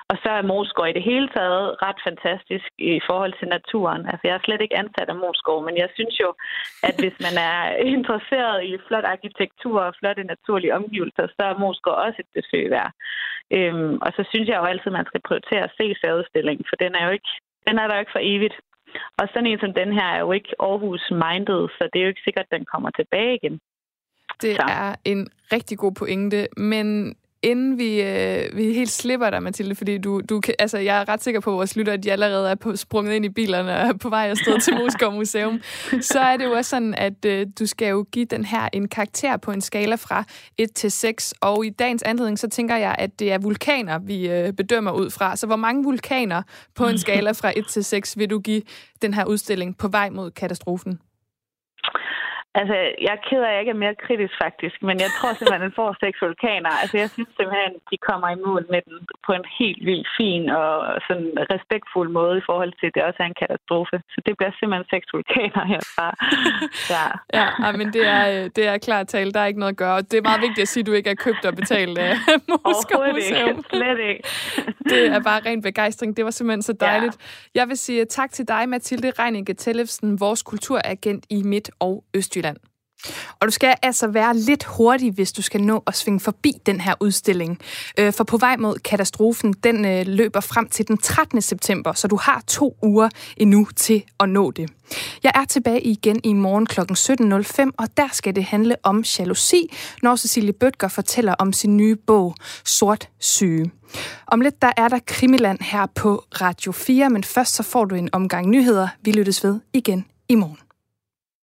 Og så er Moskov i det hele taget ret fantastisk i forhold til naturen. Altså, jeg er slet ikke ansat af Moskov, men jeg synes jo, at hvis man er interesseret i flot arkitektur og flotte naturlige omgivelser, så er Moskov også et besøg værd. Øhm, og så synes jeg jo altid, at man skal prioritere at se færudstillingen, for den er jo ikke, den er der jo ikke for evigt. Og sådan en som den her er jo ikke Aarhus-minded, så det er jo ikke sikkert, at den kommer tilbage igen. Det så. er en rigtig god pointe, men inden vi, øh, vi helt slipper dig, Mathilde, fordi du, du altså, jeg er ret sikker på, at vores lytter, at de allerede er på, sprunget ind i bilerne og er på vej afsted til Moskov Museum, så er det jo også sådan, at øh, du skal jo give den her en karakter på en skala fra 1 til 6, og i dagens anledning, så tænker jeg, at det er vulkaner, vi øh, bedømmer ud fra. Så hvor mange vulkaner på en skala fra 1 til 6 vil du give den her udstilling på vej mod katastrofen? Altså, jeg er ked af, at jeg ikke er mere kritisk, faktisk. Men jeg tror simpelthen, at den får seks vulkaner. Altså, jeg synes simpelthen, at de kommer i mål med den på en helt vildt fin og sådan respektfuld måde i forhold til, at det også er en katastrofe. Så det bliver simpelthen seks vulkaner herfra. Ja, ja men det er, øh, det er klart tale. Der er ikke noget at gøre. Det er meget vigtigt at sige, at du ikke er købt og betalt af Moskva Museum. Ikke. Slet ikke. Det er bare ren begejstring. Det var simpelthen så dejligt. Ja. Jeg vil sige tak til dig, Mathilde Reininge Tellefsen, vores kulturagent i Midt- og Østjylland. Og du skal altså være lidt hurtig, hvis du skal nå at svinge forbi den her udstilling. Øh, for på vej mod katastrofen, den øh, løber frem til den 13. september, så du har to uger endnu til at nå det. Jeg er tilbage igen i morgen kl. 17.05, og der skal det handle om jalousi, når Cecilie Bøtger fortæller om sin nye bog, Sort Syge. Om lidt der er der Krimiland her på Radio 4, men først så får du en omgang nyheder. Vi lyttes ved igen i morgen.